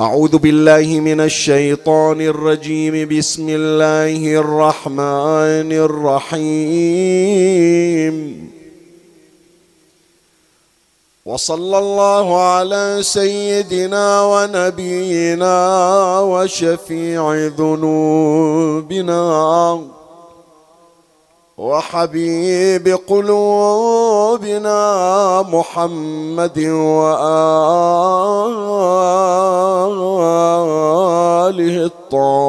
أعوذ بالله من الشيطان الرجيم. بسم الله الرحمن الرحيم. وصلى الله على سيدنا ونبينا وشفيع ذنوبنا. وحبيب قلوبنا محمد وآله الطاهرين.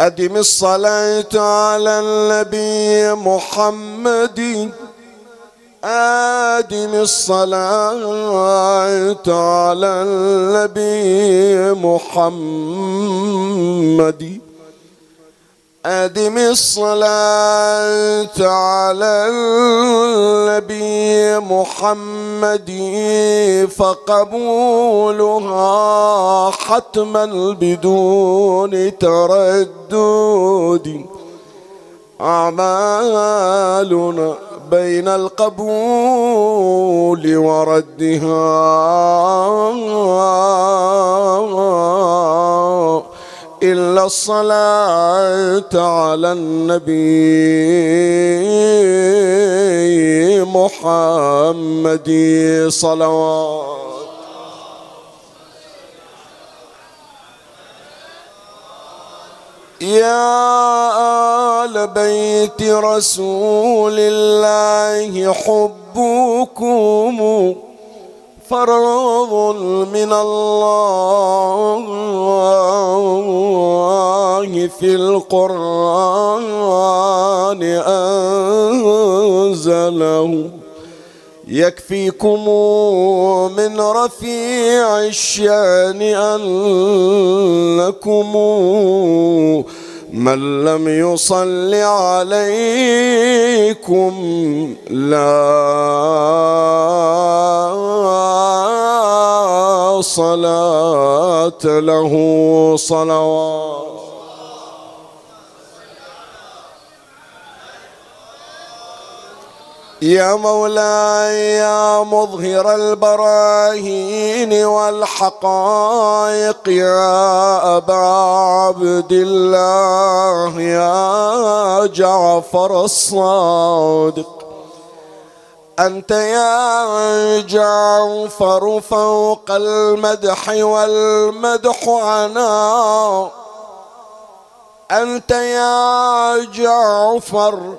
أدم الصلاة على النبي محمد. أدم الصلاة على النبي محمد. أدم الصلاة على النبي محمد فقبولها حتما بدون تردد. أعمالنا بين القبول وردها. إلا الصلاة على النبي محمد صلوات. يا آل بيت رسول الله حبكم فرض من الله في القرآن أنزله يكفيكم من رفيع الشان أنكم من لم يصل عليكم لا صلاة له صلوات يا مولاي يا مظهر البراهين والحقائق يا أبا عبد الله يا جعفر الصادق. أنت يا جعفر فوق المدح والمدح عنا أنت يا جعفر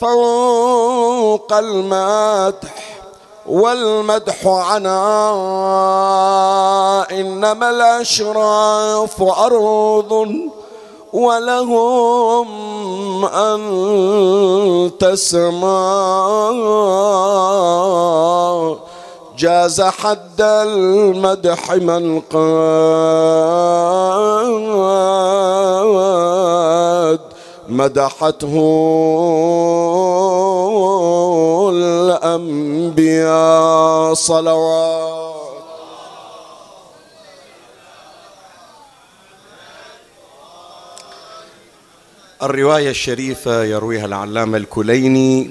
فوق المدح والمدح عنا إنما الأشراف أرض ولهم أن تسمع. جاز حد المدح من قاد. مدحته الأنبياء صلوات. الرواية الشريفة يرويها العلامة الكليني.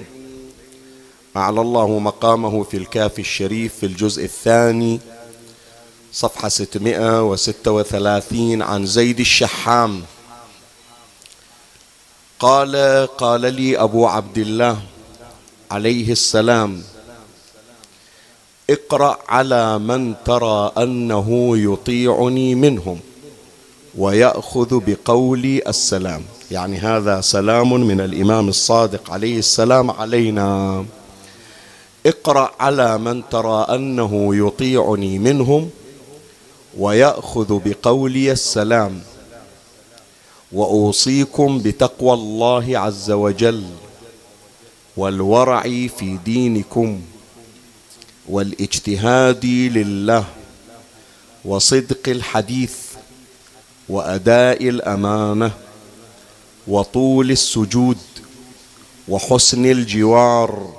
أعلى الله مقامه في الكافي الشريف في الجزء الثاني صفحة 636 عن زيد الشحام. قال قال لي أبو عبد الله عليه السلام اقرأ على من ترى أنه يطيعني منهم ويأخذ بقولي السلام. يعني هذا سلام من الإمام الصادق عليه السلام علينا. اقرأ على من ترى أنه يطيعني منهم ويأخذ بقولي السلام. وأوصيكم بتقوى الله عز وجل والورع في دينكم والاجتهاد لله وصدق الحديث وأداء الأمانة وطول السجود وحسن الجوار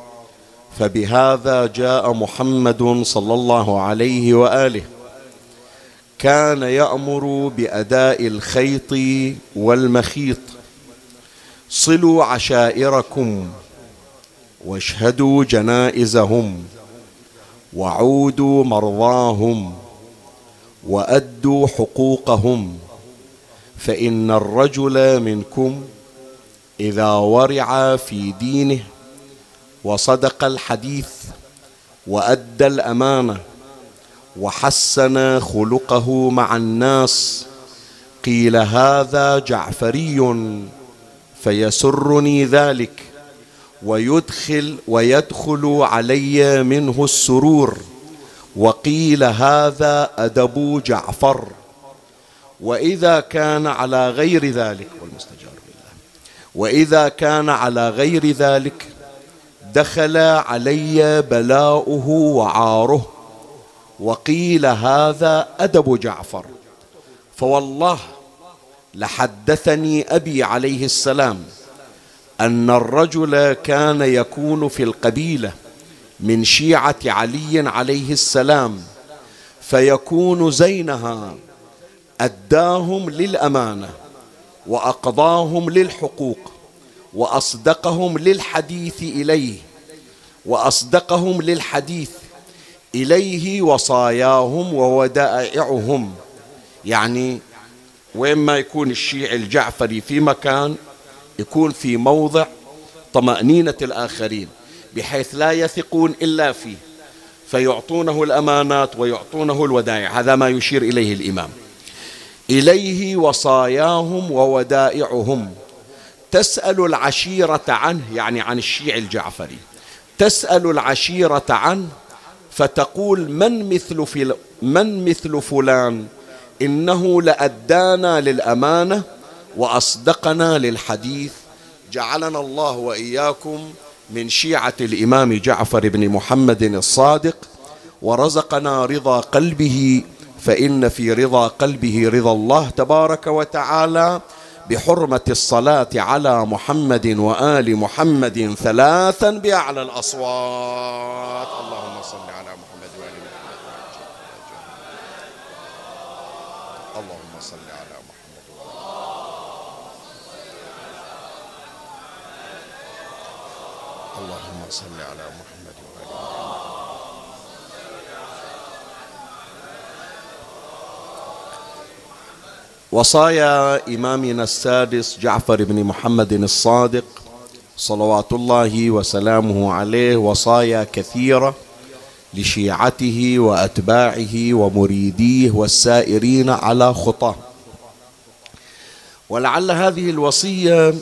فبهذا جاء محمد صلى الله عليه وآله كان يأمر بأداء الخيط والمخيط. صلوا عشائركم واشهدوا جنائزهم وعودوا مرضاهم وأدوا حقوقهم فإن الرجل منكم إذا ورع في دينه وصدق الحديث وأدى الأمانة وحسن خلقه مع الناس. قيل هذا جعفري فيسرني ذلك ويدخل ويدخل علي منه السرور. وقيل هذا أدب جعفر. وإذا كان على غير ذلك والمستجار بالله وإذا كان على غير ذلك دخل علي بلاؤه وعاره. وقيل هذا أدب جعفر. فوالله لحدثني أبي عليه السلام أن الرجل كان يكون في القبيلة من شيعة علي عليه السلام فيكون زينها أداهم للأمانة وأقضاهم للحقوق وأصدقهم للحديث إليه وأصدقهم للحديث إليه وصاياهم وودائعهم. يعني وين ما يكون الشيعي الجعفري في مكان يكون في موضع طمأنينة الآخرين بحيث لا يثقون إلا فيه فيعطونه الأمانات ويعطونه الودائع. هذا ما يشير إليه الإمام. إليه وصاياهم وودائعهم. تسأل العشيرة عنه يعني عن الشيع الجعفري. تسأل العشيرة عنه فتقول من مثل في من مثل فلان؟ إنه لأدانا للأمانة وأصدقنا للحديث. جعلنا الله وإياكم من شيعة الإمام جعفر بن محمد الصادق ورزقنا رضا قلبه فإن في رضا قلبه رضا الله تبارك وتعالى بحرمة الصلاة على محمد وآل محمد ثلاثا بأعلى الأصوات. اللهم صل على محمد وآل محمد اللهم صل على محمد صل على محمد وآل وصايا إمامنا السادس جعفر بن محمد الصادق صلوات الله وسلامه عليه وصايا كثيرة لشيعته وأتباعه ومريديه والسائرين على خطاه. ولعل هذه الوصية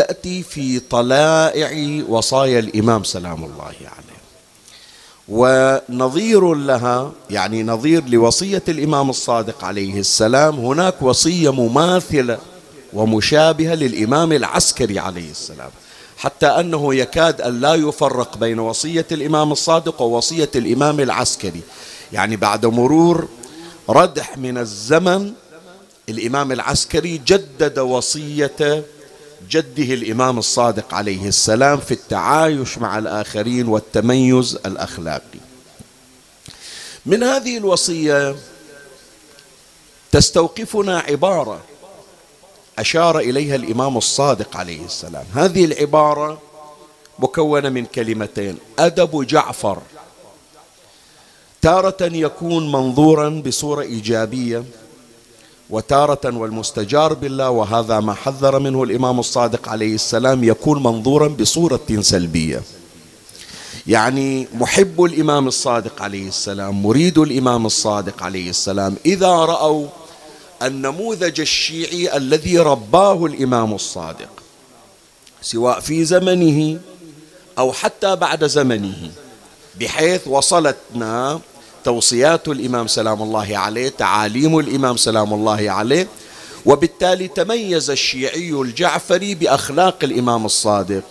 تأتي في طلائع وصايا الإمام سلام الله عليه. ونظير لها يعني نظير لوصية الإمام الصادق عليه السلام هناك وصية مماثلة ومشابهة للإمام العسكري عليه السلام. حتى أنه يكاد أن لا يفرق بين وصية الإمام الصادق ووصية الإمام العسكري. يعني بعد مرور ردح من الزمن الإمام العسكري جدد وصية جده الإمام الصادق عليه السلام في التعايش مع الآخرين والتميز الأخلاقي. من هذه الوصية تستوقفنا عبارة أشار إليها الإمام الصادق عليه السلام. هذه العبارة مكونة من كلمتين أدب جعفر تارة يكون منظورا بصورة إيجابية وتارة والمستجار بالله وهذا ما حذر منه الإمام الصادق عليه السلام يكون منظورا بصورة سلبية. يعني محب الإمام الصادق عليه السلام مريد الإمام الصادق عليه السلام إذا رأوا النموذج الشيعي الذي رباه الإمام الصادق سواء في زمنه أو حتى بعد زمنه بحيث وصلتنا توصيات الإمام سلام الله عليه تعاليم الإمام سلام الله عليه. وبالتالي تميز الشيعي الجعفري بأخلاق الإمام الصادق.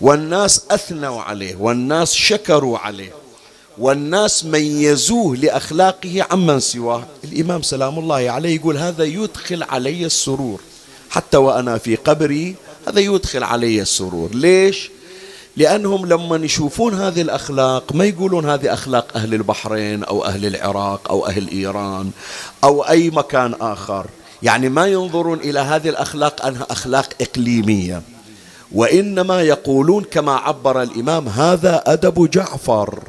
والناس أثنوا عليه والناس شكروا عليه والناس ميزوه لأخلاقه عمن سواه. الإمام سلام الله عليه يقول هذا يدخل علي السرور. حتى وأنا في قبري هذا يدخل علي السرور. ليش؟ لأنهم لما يشوفون هذه الأخلاق ما يقولون هذه أخلاق أهل البحرين أو أهل العراق أو أهل إيران أو أي مكان آخر. يعني ما ينظرون إلى هذه الأخلاق أنها أخلاق إقليمية. وإنما يقولون كما عبر الإمام هذا أدب جعفر.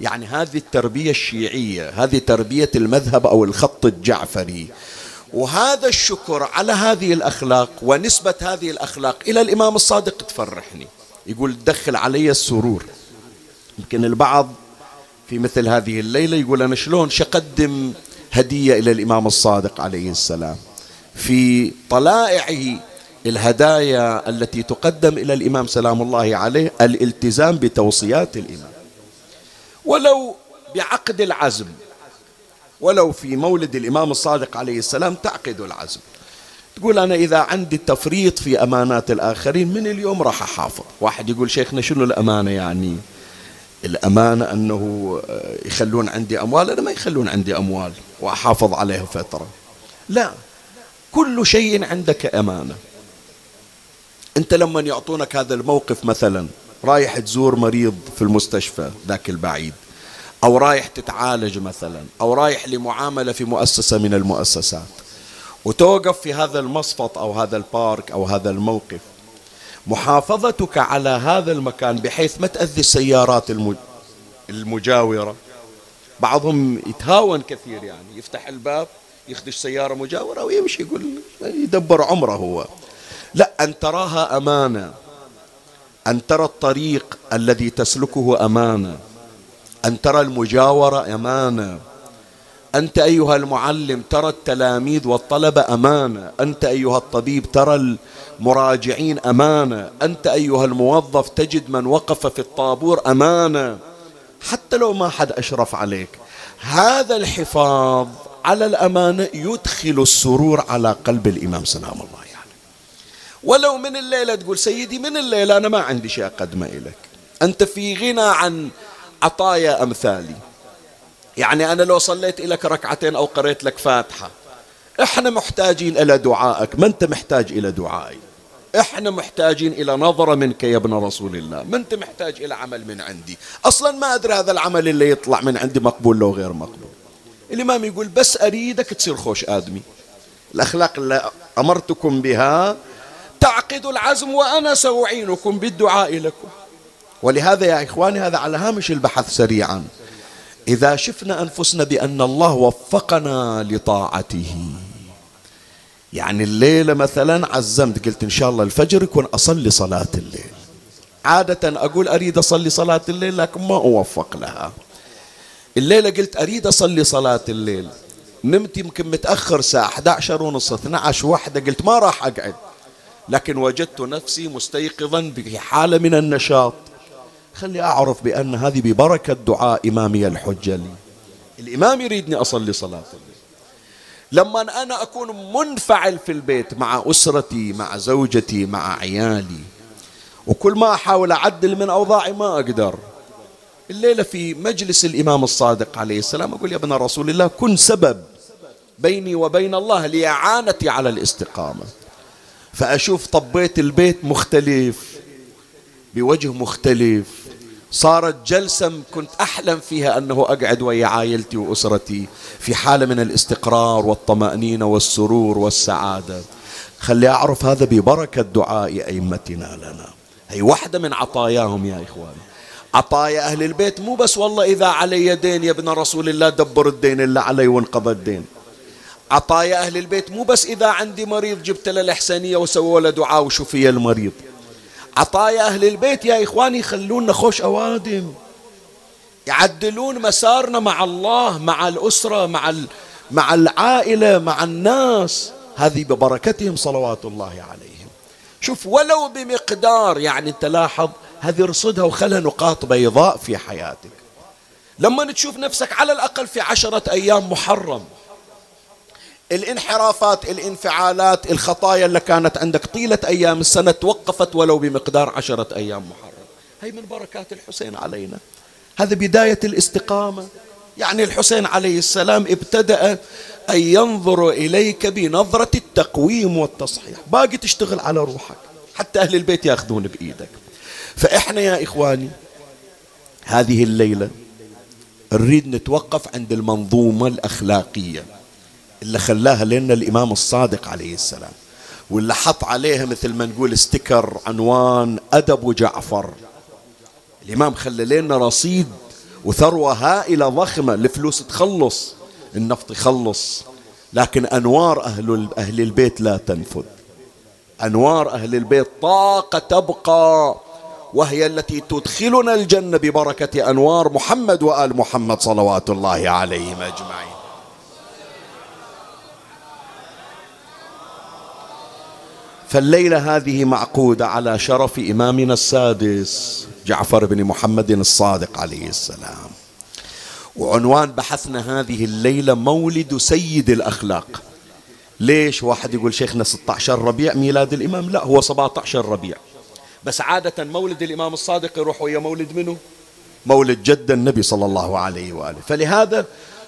يعني هذه التربية الشيعية هذه تربية المذهب أو الخط الجعفري. وهذا الشكر على هذه الأخلاق ونسبة هذه الأخلاق إلى الإمام الصادق تفرحني. يقول دخل علي السرور. يمكن البعض في مثل هذه الليلة يقول أنا شلون شقدم هدية إلى الإمام الصادق عليه السلام في طلائعه الهدايا التي تقدم إلى الإمام سلام الله عليه الالتزام بتوصيات الإمام. ولو بعقد العزم ولو في مولد الإمام الصادق عليه السلام تعقد العزم. تقول أنا إذا عندي تفريط في أمانات الآخرين من اليوم راح أحافظ. واحد يقول شيخنا شنو الأمانة يعني؟ الأمانة أنه آه، يخلون عندي أموال أنا ما يخلون عندي أموال وأحافظ عليها فترة. لا كل شيء عندك أمانة. أنت لما يعطونك هذا الموقف مثلا رايح تزور مريض في المستشفى ذاك البعيد أو رايح تتعالج مثلا أو رايح لمعاملة في مؤسسة من المؤسسات وتوقف في هذا المصفط أو هذا البارك أو هذا الموقف. محافظتك على هذا المكان بحيث ما تأذي السيارات المجاورة. بعضهم يتهاون كثير يعني يفتح الباب يخدش سيارة مجاورة ويمشي يقول يدبر عمره هو. لا أن تراها أمانة. أن ترى الطريق الذي تسلكه أمانة. أن ترى المجاورة أمانة. أنت أيها المعلم ترى التلاميذ والطلبة أمانة. أنت أيها الطبيب ترى المراجعين أمانة. أنت أيها الموظف تجد من وقف في الطابور أمانة. حتى لو ما حد أشرف عليك. هذا الحفاظ على الأمانة يدخل السرور على قلب الإمام سلام الله يعني ولو من الليلة تقول سيدي من الليلة أنا ما عندي شيء أقدمه إليك. أنت في غنى عن عطايا أمثالي. يعني أنا لو صليت لك ركعتين أو قريت لك فاتحة إحنا محتاجين إلى دعائك. ما أنت محتاج إلى دعائي؟ إحنا محتاجين إلى نظرة منك يا ابن رسول الله. ما أنت محتاج إلى عمل من عندي؟ أصلا ما أدري هذا العمل اللي يطلع من عندي مقبول لو غير مقبول. الإمام يقول بس أريدك تصير خوش آدمي. الأخلاق اللي أمرتكم بها تعقد العزم وأنا سأعينكم بالدعاء لكم. ولهذا يا إخواني هذا على هامش البحث سريعا. إذا شفنا أنفسنا بأن الله وفقنا لطاعته. يعني الليلة مثلا عزمت قلت إن شاء الله الفجر يكون أصلي صلاة الليل. عادة أقول أريد أصلي صلاة الليل لكن ما أوفق لها. الليلة قلت أريد أصلي صلاة الليل. نمت يمكن متأخر ساعة 11 ونص 12 واحدة قلت ما راح أقعد. لكن وجدت نفسي مستيقظا بحالة من النشاط. خلي أعرف بأن هذه ببركة دعاء إمامي الحجة لي. الإمام يريدني أصلي صلاة الليل لما أنا أكون منفعل في البيت مع أسرتي مع زوجتي مع عيالي وكل ما أحاول أعدل من أوضاعي ما أقدر. الليلة في مجلس الإمام الصادق عليه السلام أقول يا ابن رسول الله كن سبب بيني وبين الله لإعانتي على الاستقامة. فأشوف طبيت البيت مختلف بوجه مختلف صارت جلسة كنت أحلم فيها أنه أقعد ويا عائلتي وأسرتي في حالة من الاستقرار والطمأنينة والسرور والسعادة. خلي أعرف هذا ببركة دعاء أئمتنا لنا. هي واحدة من عطاياهم يا إخواني عطايا أهل البيت مو بس والله إذا علي دين يا ابن رسول الله دبر الدين إلا علي وانقضى الدين. عطايا أهل البيت مو بس إذا عندي مريض جبت له الإحسانية وسووا له دعاء وشفي المريض. عطايا أهل البيت يا إخواني يخلونا خوش أوادم. يعدلون مسارنا مع الله مع الأسرة مع مع العائلة مع الناس. هذه ببركتهم صلوات الله عليهم. شوف ولو بمقدار يعني أنت لاحظ هذه رصدها وخلها نقاط بيضاء في حياتك. لما تشوف نفسك على الأقل في عشرة أيام محرم الانحرافات الانفعالات الخطايا اللي كانت عندك طيلة أيام السنة توقفت ولو بمقدار عشرة أيام محرم. هي من بركات الحسين علينا. هذا بداية الاستقامة. يعني الحسين عليه السلام ابتدأ أن ينظر إليك بنظرة التقويم والتصحيح. باقي تشتغل على روحك. حتى أهل البيت يأخذون بإيدك. فإحنا يا إخواني هذه الليلة نريد نتوقف عند المنظومة الأخلاقية. اللي خلاها لنا الإمام الصادق عليه السلام واللي حط عليها مثل ما نقول استكر عنوان أدب جعفر الإمام خلى لنا رصيد وثروة هائلة ضخمة الفلوس تخلص النفط يخلص لكن أنوار أهل, أهل البيت لا تنفذ. أنوار أهل البيت طاقة تبقى وهي التي تدخلنا الجنة ببركة أنوار محمد وآل محمد صلوات الله عليهم أجمعين. فالليلة هذه معقودة على شرف إمامنا السادس جعفر بن محمد الصادق عليه السلام. وعنوان بحثنا هذه الليلة مولد سيد الأخلاق. ليش واحد يقول شيخنا 16 ربيع ميلاد الإمام؟ لا هو 17 ربيع. بس عادة مولد الإمام الصادق يروح ويا مولد منه مولد جد النبي صلى الله عليه وآله. فلهذا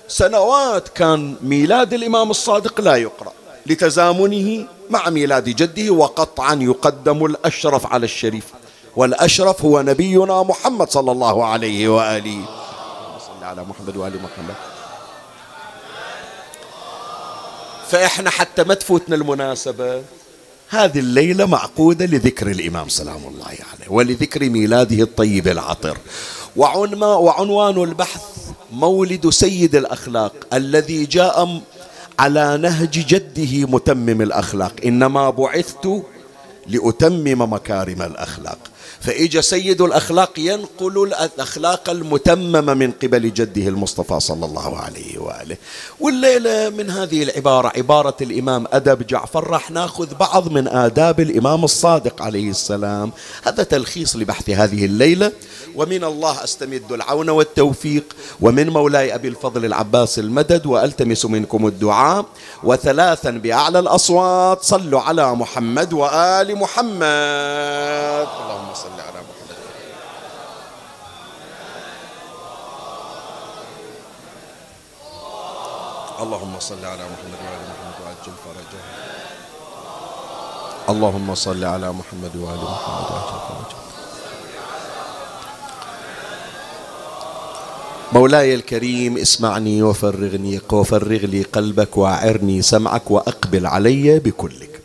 سنوات كان ميلاد الإمام الصادق لا يقرأ. لتزامنه مع ميلاد جده وقطعا يقدم الأشرف على الشريف. والأشرف هو نبينا محمد صلى الله عليه وآله. صل على محمد وآل محمد. فإحنا حتى ما تفوتنا المناسبة. هذه الليلة معقودة لذكر الإمام سلام الله عليه ولذكر ميلاده الطيب العطر. وعنوان البحث مولد سيد الأخلاق الذي جاء على نهج جده متمم الأخلاق. إنما بعثت لأتمم مكارم الأخلاق. فإجا سيد الأخلاق ينقل الأخلاق المتممة من قبل جده المصطفى صلى الله عليه وآله. والليلة من هذه العبارة عبارة الإمام أدب جعفر راح ناخذ بعض من آداب الإمام الصادق عليه السلام. هذا تلخيص لبحث هذه الليلة. ومن الله أستمد العون والتوفيق. ومن مولاي أبي الفضل العباس المدد وألتمس منكم الدعاء. وثلاثا بأعلى الأصوات صلوا على محمد وآل محمد. اللهم صل على محمد. اللهم صل على محمد وآل محمد وعجل فرجه. اللهم صل على محمد وآل محمد وعجل فرجه. مولاي الكريم اسمعني وفرغني وفرغ لي قلبك واعرني سمعك وأقبل علي بكلك.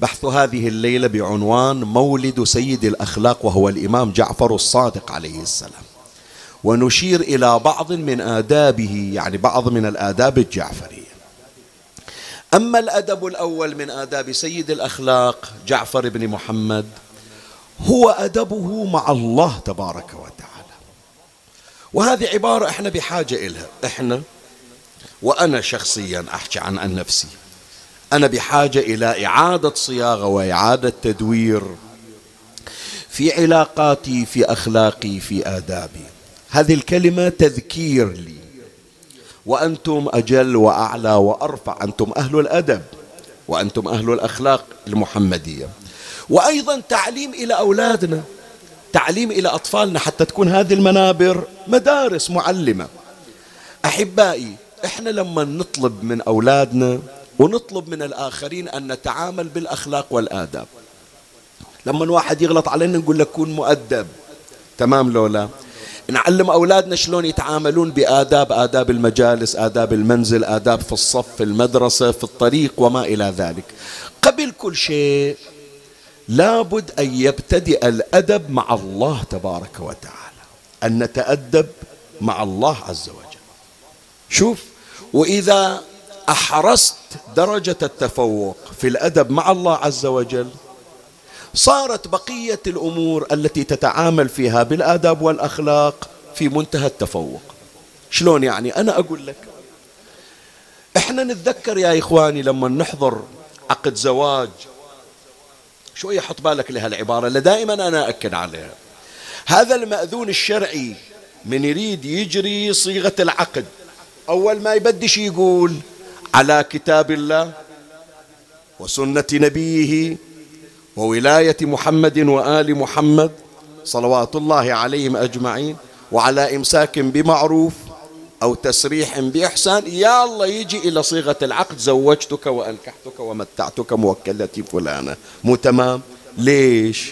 بحث هذه الليلة بعنوان مولد سيد الأخلاق وهو الإمام جعفر الصادق عليه السلام. ونشير إلى بعض من آدابه يعني بعض من الآداب الجعفرية. أما الأدب الأول من آداب سيد الأخلاق جعفر بن محمد هو أدبه مع الله تبارك وتعالى. وهذه عبارة إحنا بحاجة إلها إحنا وأنا شخصيا أحكي عن نفسي أنا بحاجة إلى إعادة صياغة وإعادة تدوير في علاقاتي في أخلاقي في آدابي. هذه الكلمة تذكير لي. وأنتم أجل وأعلى وأرفع. أنتم أهل الأدب وأنتم أهل الأخلاق المحمدية. وأيضا تعليم إلى أولادنا تعليم إلى أطفالنا حتى تكون هذه المنابر مدارس معلمة. أحبائي إحنا لما نطلب من أولادنا ونطلب من الآخرين أن نتعامل بالأخلاق والآداب. لما واحد يغلط علينا نقول له كون مؤدب. تمام لولا؟ نعلم أولادنا شلون يتعاملون بآداب آداب المجالس آداب المنزل آداب في الصف في المدرسة في الطريق وما إلى ذلك. قبل كل شيء لابد أن يبتدئ الأدب مع الله تبارك وتعالى. أن نتأدب مع الله عز وجل. شوف وإذا أحرزت درجة التفوق في الأدب مع الله عز وجل. صارت بقية الأمور التي تتعامل فيها بالآداب والأخلاق في منتهى التفوق. شلون يعني؟ أنا أقول لك إحنا نتذكر يا إخواني لما نحضر عقد زواج. شوية حط بالك لهالعبارة اللي دائما أنا أكد عليها. هذا المأذون الشرعي من يريد يجري صيغة العقد. أول ما يبدش يقول على كتاب الله وسنة نبيه وولاية محمد وآل محمد صلوات الله عليهم أجمعين وعلى إمساك بمعروف أو تسريح بإحسان. يا الله يجي إلى صيغة العقد زوجتك وأنكحتك ومتعتك موكلتي فلانة. مو تمام؟ ليش؟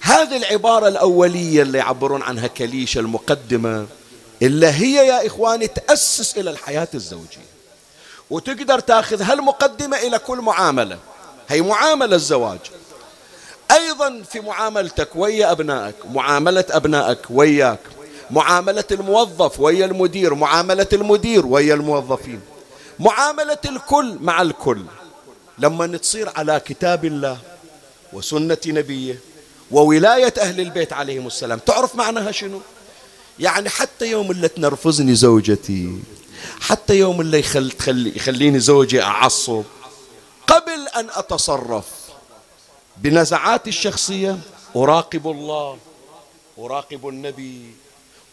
هذه العبارة الأولية اللي يعبرون عنها كليشة المقدمة إلا هي يا إخواني تأسس إلى الحياة الزوجية. وتقدر تاخذ هالمقدمة إلى كل معاملة. هي معاملة الزواج. أيضا في معاملتك ويا أبنائك معاملة أبنائك وياك معاملة الموظف ويا المدير معاملة المدير ويا الموظفين. معاملة الكل مع الكل. لما تصير على كتاب الله وسنة نبيه وولاية أهل البيت عليهم السلام تعرف معناها شنو؟ يعني حتى يوم اللي تنرفزني زوجتي حتى يوم اللي يخل تخلي يخليني زوجي أعصب قبل أن أتصرف بنزعاتي الشخصية أراقب الله أراقب النبي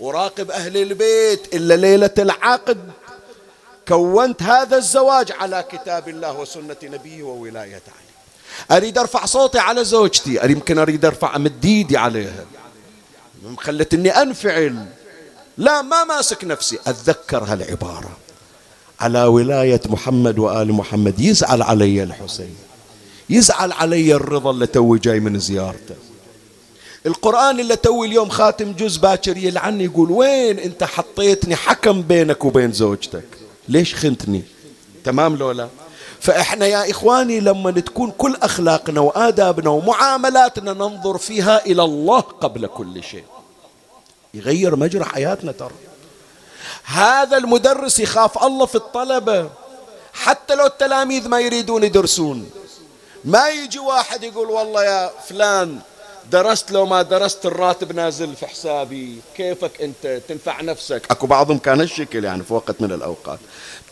أراقب أهل البيت إلا ليلة العقد. كونت هذا الزواج على كتاب الله وسنة نبيه وولاية عليه. أريد أرفع صوتي على زوجتي. يمكن أريد أرفع أمد إيدي عليها خلتني أنفعل. لا ما ماسك نفسي. أتذكر هالعبارة. على ولاية محمد وآل محمد يزعل علي الحسين. يزعل علي الرضا اللي توي جاي من زيارته. القرآن اللي توي اليوم خاتم جزء باكر يلعني يقول وين انت حطيتني حكم بينك وبين زوجتك؟ ليش خنتني؟ تمام لولا فإحنا يا إخواني لما تكون كل أخلاقنا وآدابنا ومعاملاتنا ننظر فيها إلى الله قبل كل شيء. يغير مجرى حياتنا ترى. هذا المدرس يخاف الله في الطلبة. حتى لو التلاميذ ما يريدون يدرسون. ما يجي واحد يقول والله يا فلان درست لو ما درست الراتب نازل في حسابي. كيفك أنت؟ تنفع نفسك. أكو بعضهم كان الشكل يعني في وقت من الأوقات.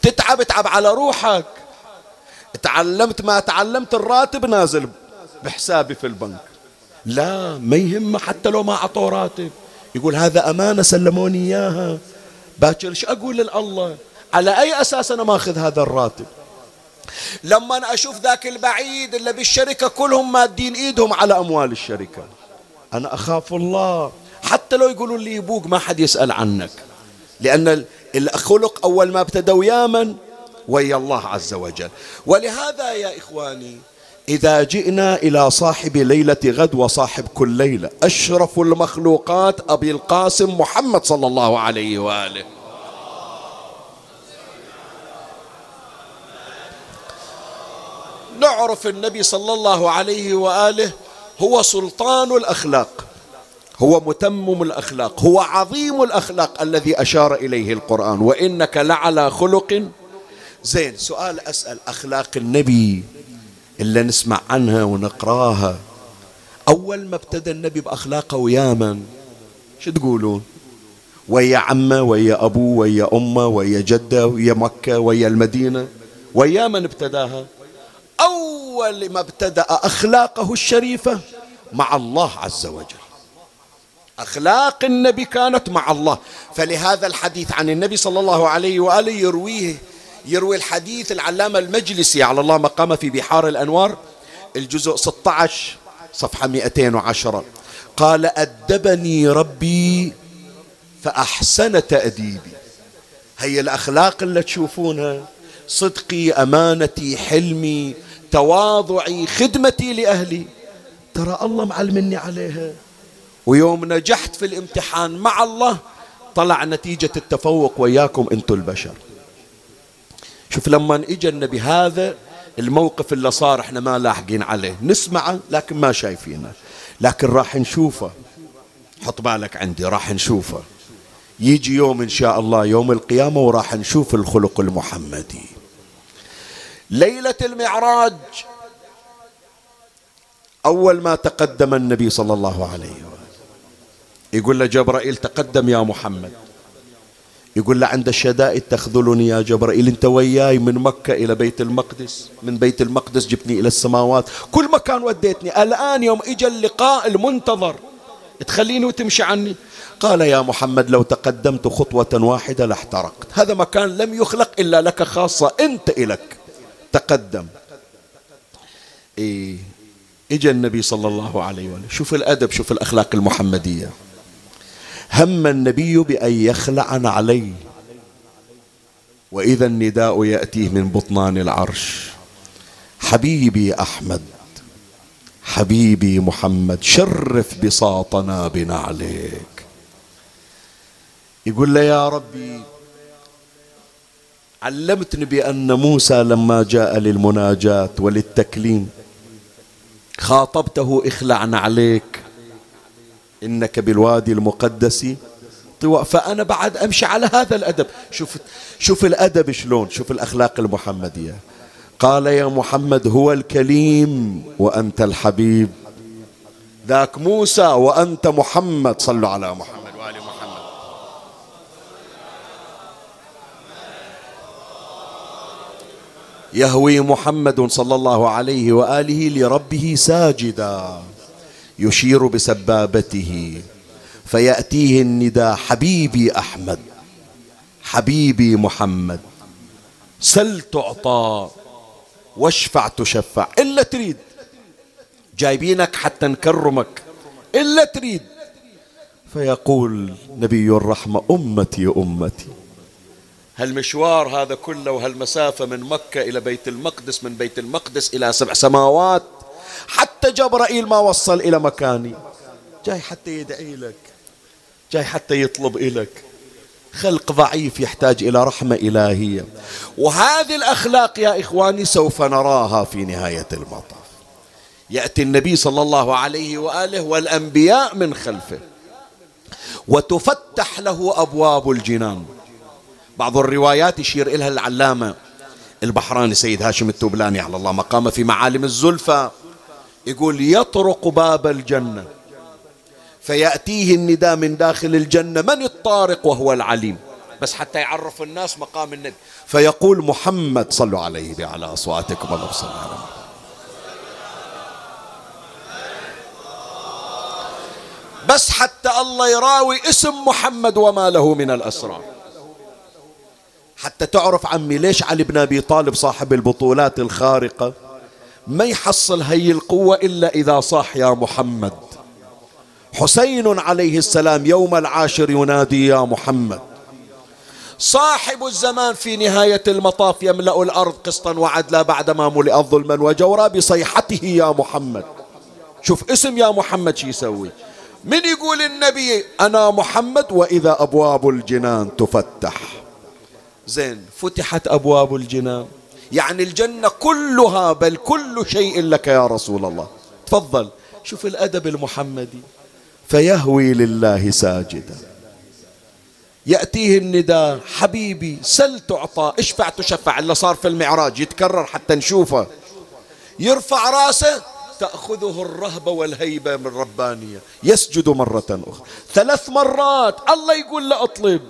تتعب اتعب على روحك. تعلمت ما تعلمت الراتب نازل بحسابي في البنك. لا ما يهمه حتى لو ما أعطوه راتب. يقول هذا أمانة سلموني إياها. باكر إيش أقول لله على أي أساس أنا ماخذ هذا الراتب؟ لما أنا أشوف ذاك البعيد اللي بالشركة كلهم مادين إيدهم على أموال الشركة. أنا أخاف الله. حتى لو يقولوا لي يبوك ما حد يسأل عنك. لأن الخلق أول ما ابتدوا ياما ويا الله عز وجل. ولهذا يا إخواني إذا جئنا إلى صاحب ليلة غد وصاحب كل ليلة. أشرف المخلوقات أبي القاسم محمد صلى الله عليه وآله. نعرف النبي صلى الله عليه وآله هو سلطان الأخلاق هو متمم الأخلاق هو عظيم الأخلاق الذي أشار إليه القرآن. وإنك لعلى خلق. زين سؤال أسأل أخلاق النبي اللي نسمع عنها ونقراها. أول ما ابتدى النبي بأخلاقه ويا من شو تقولون؟ ويا عمة ويا ابوه ويا أمة ويا جدة ويا مكة ويا المدينة. ويا من ابتداها؟ أول ما ابتدأ أخلاقه الشريفة مع الله عز وجل. أخلاق النبي كانت مع الله. فلهذا الحديث عن النبي صلى الله عليه وآله يرويه يروي الحديث العلامة المجلسي على الله مقام في بحار الأنوار الجزء 16 صفحة 210 قال أدبني ربي فأحسن تأديبي. هي الأخلاق اللي تشوفونها صدقي أمانتي حلمي تواضعي خدمتي لأهلي. ترى الله معلمني عليها. ويوم نجحت في الامتحان مع الله طلع نتيجة التفوق وياكم أنتم البشر. شوف لما اجى النبي هذا الموقف اللي صار إحنا ما لاحقين عليه. نسمعه لكن ما شايفينه. لكن راح نشوفه. حط بالك عندي راح نشوفه. يجي يوم إن شاء الله يوم القيامة وراح نشوف الخلق المحمدي. ليلة المعراج. أول ما تقدم النبي صلى الله عليه وسلم. يقول له جبرائيل تقدم يا محمد. يقول له عند الشدائد تخذلني يا جبرائيل انت وياي من مكة إلى بيت المقدس. من بيت المقدس جبتني إلى السماوات. كل مكان وديتني. الآن يوم اجى اللقاء المنتظر. تخليني وتمشي عني. قال يا محمد لو تقدمت خطوة واحدة لاحترقت. هذا مكان لم يخلق إلا لك خاصة. أنت إلك. تقدم. إيه. إجا النبي صلى الله عليه وسلم. شوف الأدب شوف الأخلاق المحمدية. هم النبي بأن يخلع عليه وإذا النداء يأتيه من بطنان العرش. حبيبي أحمد حبيبي محمد شرف بساطنا بنعليك يقول له يا ربي علمتني بأن موسى لما جاء للمناجاة وللتكليم خاطبته اخلعنا عليك. إنك بالوادي المقدس. طوى. فأنا بعد أمشي على هذا الأدب. شوف, شوف الأدب شلون. شوف الأخلاق المحمدية. قال يا محمد هو الكليم وأنت الحبيب. ذاك موسى وأنت محمد. صلوا على محمد وآل محمد. يهوي محمد صلى الله عليه وآله لربه ساجدا. يشير بسبابته فيأتيه النداء حبيبي أحمد حبيبي محمد سل تعطى واشفع تشفع إلا تريد جايبينك حتى نكرمك إلا تريد. فيقول نبي الرحمة أمتي أمتي هالمشوار هذا كله وهالمسافة من مكة إلى بيت المقدس من بيت المقدس إلى سبع سماوات حتى جبرائيل ما وصل إلى مكاني. جاي حتى يدعي لك. جاي حتى يطلب إلك. خلق ضعيف يحتاج إلى رحمة إلهية. وهذه الأخلاق يا إخواني سوف نراها في نهاية المطاف. يأتي النبي صلى الله عليه وآله والأنبياء من خلفه. وتفتح له أبواب الجنان. بعض الروايات يشير إلها العلامة البحراني سيد هاشم التوبلاني على الله مقامه في معالم الزلفى. يقول يطرق باب الجنة. فيأتيه النداء من داخل الجنة من الطارق وهو العليم. بس حتى يعرف الناس مقام النبي فيقول محمد صلوا عليه بعلى أصواتكم الله صلى عليه بس حتى الله يراوي اسم محمد وما له من الأسرار حتى تعرف عمي ليش علي بن أبي طالب صاحب البطولات الخارقة؟ ما يحصل هي القوة إلا إذا صاح يا محمد. حسين عليه السلام يوم العاشر ينادي يا محمد. صاحب الزمان في نهاية المطاف يملأ الأرض قسطا وعدلا بعدما ملئت ظلما وجورا بصيحته يا محمد. شوف اسم يا محمد شي يسوي. من يقول النبي أنا محمد وإذا أبواب الجنان تفتح. زين فتحت أبواب الجنان. يعني الجنة كلها بل كل شيء لك يا رسول الله. تفضل. شوف الأدب المحمدي. فيهوي لله ساجدا. يأتيه النداء حبيبي سل تعطى. اشفع تشفع اللي صار في المعراج يتكرر حتى نشوفه. يرفع رأسه تأخذه الرهبة والهيبة من ربانية. يسجد مرة أخرى. ثلاث مرات الله يقول له اطلب.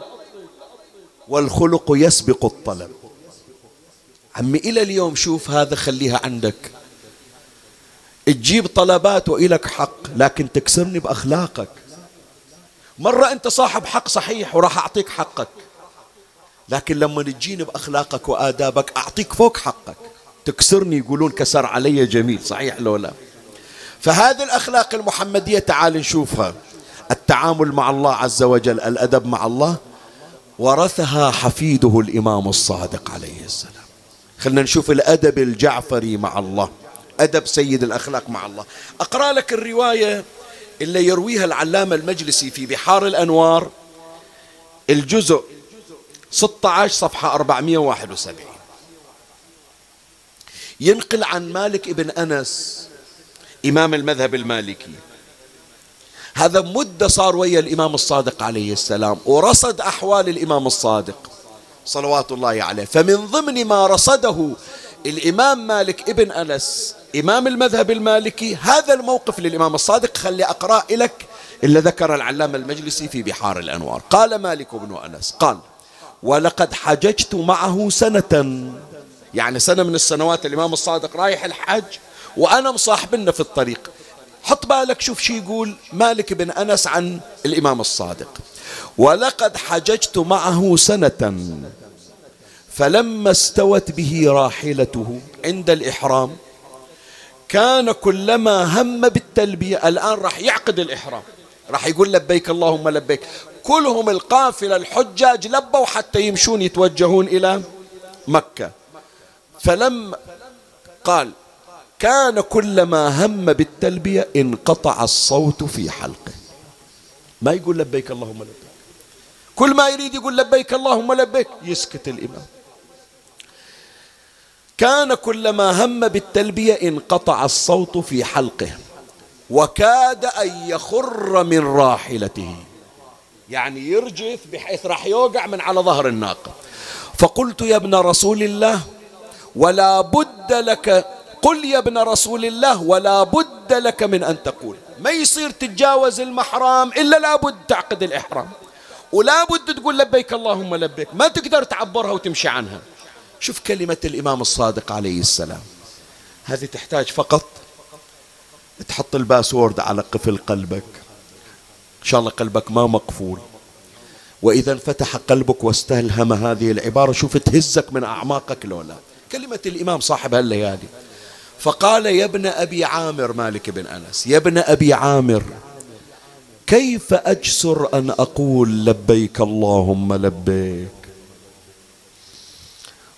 والخلق يسبق الطلب. عمي إلى اليوم شوف هذا خليها عندك. تجيب طلبات وإلك حق لكن تكسرني بأخلاقك. مرة أنت صاحب حق صحيح وراح أعطيك حقك. لكن لما تجيني بأخلاقك وآدابك أعطيك فوق حقك. تكسرني يقولون كسر علي جميل صحيح لو لا؟ فهذه الأخلاق المحمدية تعال نشوفها. التعامل مع الله عز وجل الأدب مع الله ورثها حفيده الإمام الصادق عليه السلام. خلنا نشوف الأدب الجعفري مع الله. أدب سيد الأخلاق مع الله. أقرأ لك الرواية اللي يرويها العلامة المجلسي في بحار الأنوار الجزء 16 صفحة 471 ينقل عن مالك ابن أنس إمام المذهب المالكي. هذا مدة صار ويا الإمام الصادق عليه السلام ورصد أحوال الإمام الصادق. صلوات الله عليه. فمن ضمن ما رصده الإمام مالك ابن أنس إمام المذهب المالكي هذا الموقف للإمام الصادق. خلي أقرأ لك إلا ذكر العلامة المجلسي في بحار الأنوار. قال مالك بن أنس قال ولقد حججت معه سنة. يعني سنة من السنوات الإمام الصادق رايح الحج وأنا مصاحبنا في الطريق. حط بالك شوف شي يقول مالك بن أنس عن الإمام الصادق. ولقد حججت معه سنة. فلما استوت به راحلته عند الإحرام كان كلما هم بالتلبية الآن راح يعقد الإحرام. راح يقول لبيك اللهم لبيك كلهم القافلة الحجاج لبوا حتى يمشون يتوجهون إلى مكة. فلما قال كان كلما هم بالتلبية انقطع الصوت في حلقه. ما يقول لبيك اللهم لبيك. كل ما يريد يقول لبيك اللهم لبيك يسكت الإمام. كان كلما هم بالتلبية انقطع الصوت في حلقه وكاد أن يخر من راحلته. يعني يرجف بحيث راح يوقع من على ظهر الناقة. فقلت يا ابن رسول الله ولا بد لك قل يا ابن رسول الله ولا بد لك من أن تقول. ما يصير تتجاوز المحرام إلا لابد تعقد الإحرام. ولا بد تقول لبيك اللهم لبيك. ما تقدر تعبرها وتمشي عنها. شوف كلمة الإمام الصادق عليه السلام. هذه تحتاج فقط تحط الباسورد على قفل قلبك. إن شاء الله قلبك ما مقفول. وإذا انفتح قلبك واستلهم هذه العبارة شوف تهزك من أعماقك لولا. كلمة الإمام صاحب هالليالي. فقال يا ابن أبي عامر مالك بن أنس يا ابن أبي عامر كيف أجسر أن أقول لبيك اللهم لبيك؟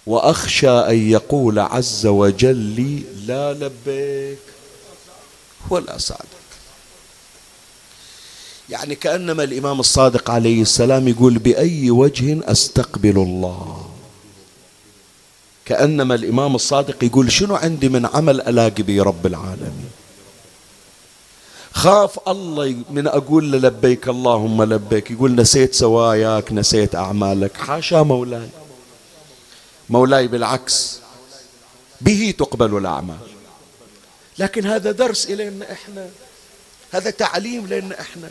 وأخشى أن يقول عز وجل لي لا لبيك ولا سعدك يعني كأنما الإمام الصادق عليه السلام يقول بأي وجه أستقبل الله؟ كأنما الإمام الصادق يقول شنو عندي من عمل ألاقي به رب العالمين؟ خاف الله من أقول له لبيك اللهم لبيك يقول نسيت سواياك نسيت أعمالك. حاشا مولاي. مولاي بالعكس به تقبل الأعمال. لكن هذا درس إلينا إحنا. هذا تعليم لنا إحنا.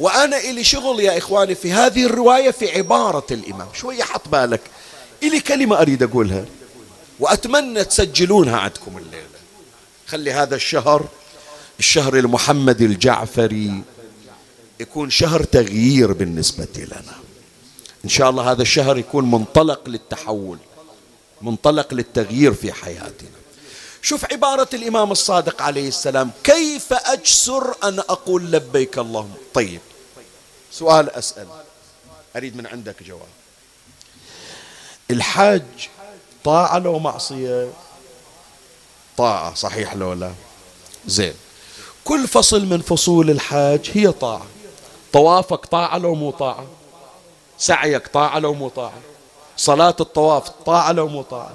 وأنا إلي شغل يا إخواني في هذه الرواية في عبارة الإمام. شوية حط بالك. إلي كلمة أريد أقولها. وأتمنى تسجلونها عندكم الليلة. خلي هذا الشهر الشهر المحمدي الجعفري يكون شهر تغيير بالنسبة لنا. إن شاء الله هذا الشهر يكون منطلق للتحول منطلق للتغيير في حياتنا. شوف عبارة الإمام الصادق عليه السلام كيف أجسر أن أقول لبيك اللهم؟ طيب سؤال أسأل. أريد من عندك جواب. الحاج طاعة لو معصية؟ طاعة صحيح لو لا؟ زين. كل فصل من فصول الحاج هي طاعة. طوافك طاعة لو مو طاعة. سعيك طاعة لو مو طاعة. صلاة الطواف طاعة لو مو طاعة.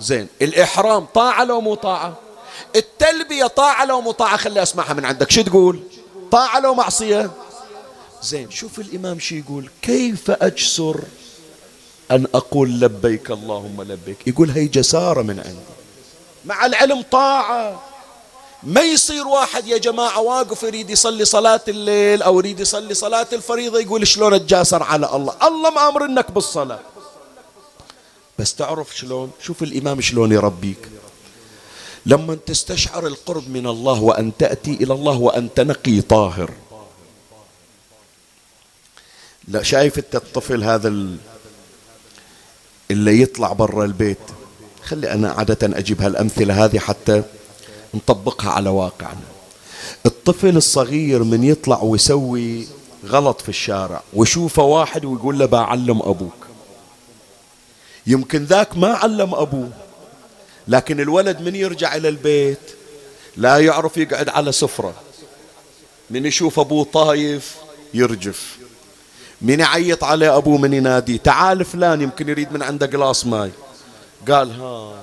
زين. الإحرام طاعة لو مو طاعة. التلبية طاعة لو مو طاعة. خلي أسمعها من عندك. شو تقول؟ طاعة لو معصية. زين. شوف الإمام شو يقول. كيف أجسر أن أقول لبيك اللهم لبيك. يقول هي جسارة من عندي. مع العلم طاعة. ما يصير واحد يا جماعة واقف يريد يصلي صلاة الليل أو يريد يصلي صلاة الفريضة يقول شلون أتجاسر على الله؟ الله مأمرنك بالصلاة. بس تعرف شلون؟ شوف الإمام شلون يربيك. لما تستشعر القرب من الله وأن تأتي إلى الله وأنت نقي طاهر. لا شايف الطفل هذا اللي يطلع برا البيت. خلي أنا عادة أجيب هالأمثلة هذه حتى نطبقها على واقعنا. الطفل الصغير من يطلع ويسوي غلط في الشارع ويشوفه واحد ويقول له بعلم أبوك. يمكن ذاك ما علم أبوه لكن الولد من يرجع إلى البيت لا يعرف يقعد على سفرة. من يشوف أبوه طايف يرجف. من يعيط عليه أبوه من ينادي تعال فلان يمكن يريد من عنده قلاص ماي. قال ها.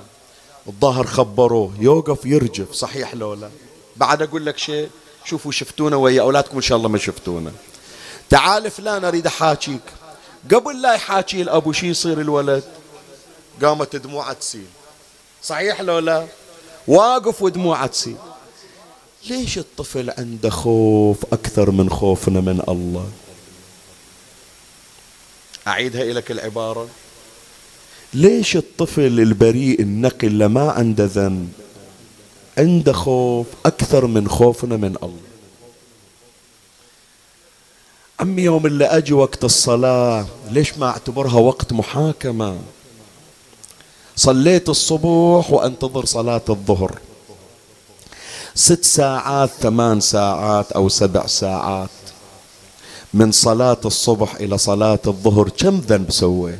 الظاهر خبروه يوقف يرجف صحيح لو لا. بعد أقول لك شيء شوفوا شفتونا ويا أولادكم إن شاء الله ما شفتونا. تعال فلان أريد أحاكيك. قبل لا يحاكي الأبو شي يصير الولد؟ قامت دموعه تسيل. صحيح لو لا؟ واقف ودموعه تسيل. ليش الطفل عنده خوف أكثر من خوفنا من الله؟ أعيدها إليك العبارة. ليش الطفل البريء النقي اللي ما عنده ذنب؟ عنده خوف أكثر من خوفنا من الله. عمي يوم اللي أجي وقت الصلاة ليش ما أعتبرها وقت محاكمة؟ صليت الصبح وأنتظر صلاة الظهر. ست ساعات ثمان ساعات أو سبع ساعات. من صلاة الصبح إلى صلاة الظهر كم ذنب سويت؟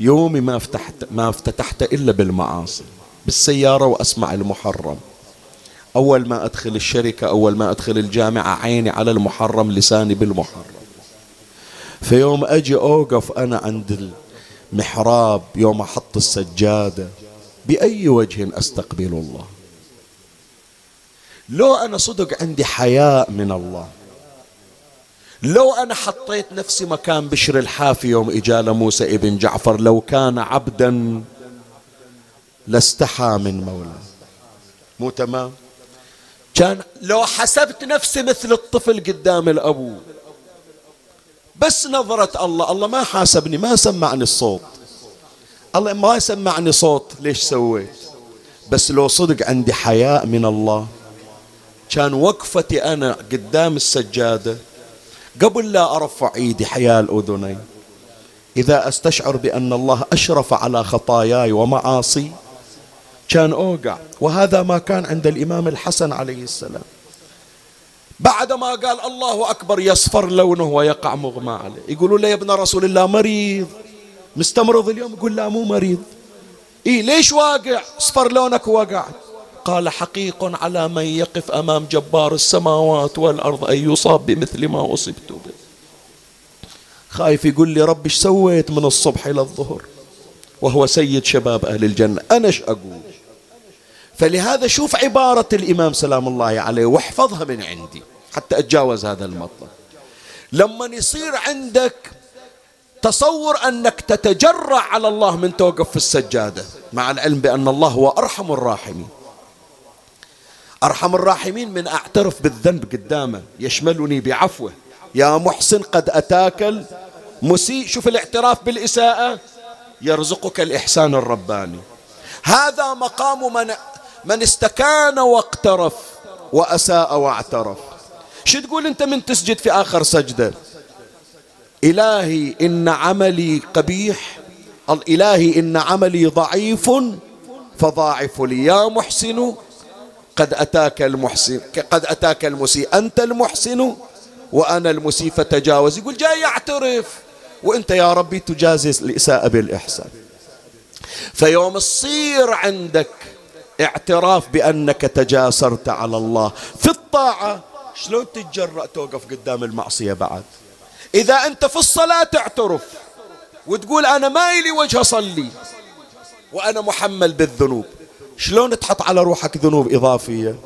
يومي ما فتحت ما افتتحت إلا بالمعاصي بالسيارة وأسمع المحرم. أول ما أدخل الشركة أول ما أدخل الجامعة عيني على المحرم لساني بالمحرم. في أجي أوقف أنا عند المحراب يوم أحط السجادة بأي وجه أستقبل الله؟ لو أنا صدق عندي حياء من الله لو أنا حطيت نفسي مكان بشر الحافي يوم إجال موسى ابن جعفر لو كان عبدا لاستحى من مولاه مو تمام؟ كان لو حسبت نفسي مثل الطفل قدام الأبو. بس نظرة الله الله ما حاسبني ما سمعني الصوت. الله ما يسمعني صوت ليش سويت؟ بس لو صدق عندي حياء من الله. كان وقفتي أنا قدام السجادة قبل لا أرفع إيدي حياء الأذنين. إذا أستشعر بأن الله أشرف على خطاياي ومعاصي كان أوقع. وهذا ما كان عند الإمام الحسن عليه السلام. بعدما قال الله أكبر يصفر لونه ويقع مغمى عليه. يقولوا له يا ابن رسول الله مريض. مستمرض اليوم؟ يقول لا مو مريض. إيه ليش واقع؟ اصفر لونك وقعت. قال حقيق على من يقف أمام جبار السماوات والأرض أن يصاب بمثل ما أصبت به. خايف يقول لي رب إيش سويت من الصبح إلى الظهر؟ وهو سيد شباب أهل الجنة. أنا إيش أقول؟ فلهذا شوف عبارة الإمام سلام الله عليه واحفظها من عندي حتى أتجاوز هذا المطلب. لما يصير عندك تصور أنك تتجرع على الله من توقف في السجادة مع العلم بأن الله هو أرحم الراحمين. أرحم الراحمين من أعترف بالذنب قدامه يشملني بعفوه. يا محسن قد أتاك المسيء. شوف الاعتراف بالإساءة. يرزقك الإحسان الرباني. هذا مقام من من استكان واقترف وأساء واعترف. شو تقول أنت من تسجد في آخر سجدة؟ إلهي إن عملي قبيح. الإلهي إن عملي ضعيف فضاعف لي. يا محسن قد أتاك المحسن قد أتاك المسيء. أنت المحسن وأنا المسيء فتجاوز. يقول جاي يعترف. وأنت يا ربي تجازي الإساءة بالإحسان. فيوم تصير عندك اعتراف بأنك تجاسرت على الله. في الطاعة شلون تتجرأ توقف قدام المعصية بعد؟ إذا أنت في الصلاة تعترف وتقول أنا ما إلي وجه أصلي. وأنا محمل بالذنوب. شلون تحط على روحك ذنوب إضافية؟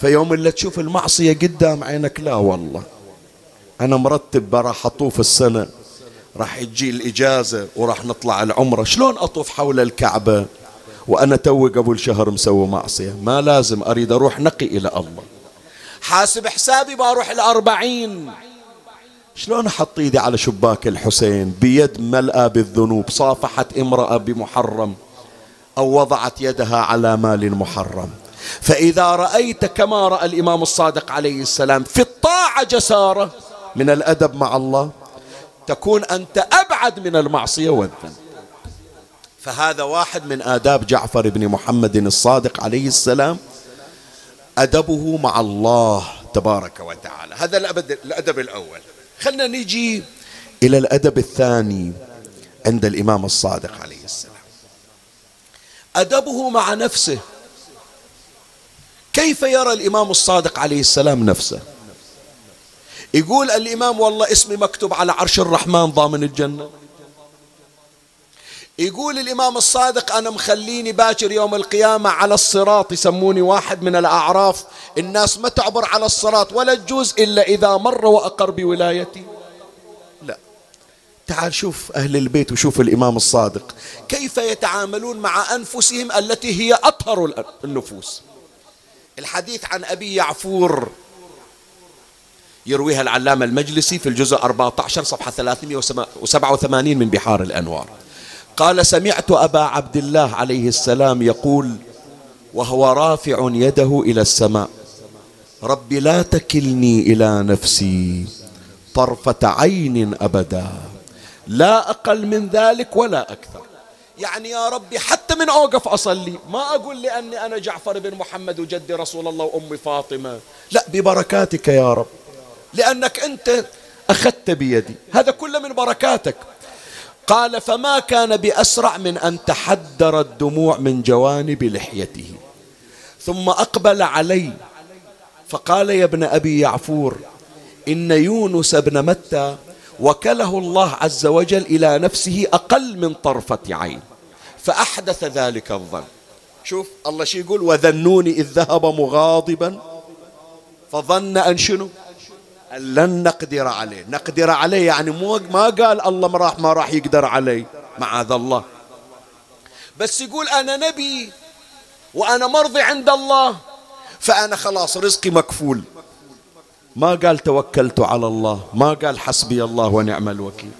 فيوم اللي تشوف المعصية قدام عينك لا والله. أنا مرتب براح أطوف السنة راح يجي الإجازة وراح نطلع العمرة. شلون أطوف حول الكعبة؟ وأنا توي قبل شهر مسوي معصية. ما لازم أريد أروح نقي إلى الله. حاسب حسابي بروح الأربعين. شلون أحط إيدي على شباك الحسين؟ بيد ملأى بالذنوب. صافحت امرأة بمحرم. أو وضعت يدها على مال محرم. فإذا رأيت كما رأى الإمام الصادق عليه السلام في الطاعة جسارة من الأدب مع الله تكون أنت أبعد من المعصية والذنب. فهذا واحد من آداب جعفر بن محمد الصادق عليه السلام أدبه مع الله تبارك وتعالى. هذا الأدب الأول. خلنا نجي إلى الأدب الثاني عند الإمام الصادق عليه السلام. أدبه مع نفسه. كيف يرى الإمام الصادق عليه السلام نفسه؟ يقول الإمام والله اسمي مكتوب على عرش الرحمن ضامن الجنة. يقول الإمام الصادق أنا مخليني باكر يوم القيامة على الصراط يسموني واحد من الأعراف. الناس ما تعبر على الصراط ولا تجوز إلا إذا مر وأقر بولايتي. لا تعال شوف أهل البيت وشوف الإمام الصادق. كيف يتعاملون مع أنفسهم التي هي أطهر النفوس؟ الحديث عن أبي يعفور يرويها العلامة المجلسي في الجزء 14 صفحة 387 من بحار الأنوار. قال سمعت أبا عبد الله عليه السلام يقول وهو رافع يده إلى السماء. رب لا تكلني إلى نفسي طرفة عين أبدا. لا أقل من ذلك ولا أكثر. يعني يا ربي حتى من أوقف أصلي ما أقول لأني أنا جعفر بن محمد وجدي رسول الله وأمي فاطمة. لا ببركاتك يا رب. لأنك أنت أخذت بيدي. هذا كله من بركاتك. قال فما كان بأسرع من أن تحدر الدموع من جوانب لحيته. ثم أقبل علي فقال يا ابن أبي يعفور إن يونس بن متى وكله الله عز وجل إلى نفسه أقل من طرفة عين. فأحدث ذلك الظن. شوف الله شي يقول؟ وذنوني إذ ذهب مغاضبا. فظن أن شنو؟ أن لن نقدر عليه. نقدر عليه يعني مو ما قال الله ما راح ما راح يقدر علي معاذ الله. بس يقول أنا نبي وأنا مرضي عند الله فأنا خلاص رزقي مكفول. ما قال توكلت على الله ما قال حسبي الله ونعم الوكيل.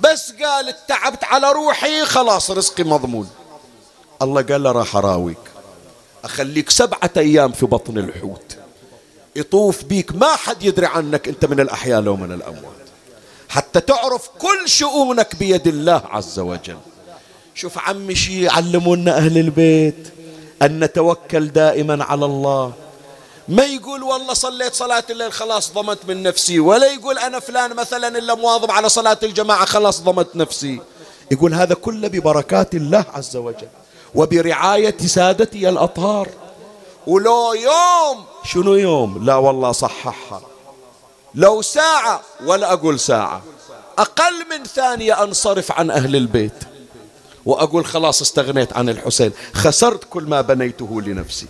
بس قال تعبت على روحي خلاص رزقي مضمون. الله قال له راح أراويك. أخليك سبعة أيام في بطن الحوت. يطوف بيك ما حد يدري عنك أنت من الأحياء لو من الأموات. حتى تعرف كل شؤونك بيد الله عز وجل. شوف عمي شي يعلمونا أهل البيت أن نتوكل دائما على الله. ما يقول والله صليت صلاة الليل خلاص ضمت من نفسي ولا يقول أنا فلان مثلا إلا مواظب على صلاة الجماعة خلاص ضمت نفسي. يقول هذا كله ببركات الله عز وجل وبرعاية سادتي الأطهار. ولو يوم شنو يوم؟ لا والله صححها. لو ساعة ولا أقول ساعة. أقل من ثانية أنصرف عن أهل البيت. وأقول خلاص استغنيت عن الحسين. خسرت كل ما بنيته لنفسي.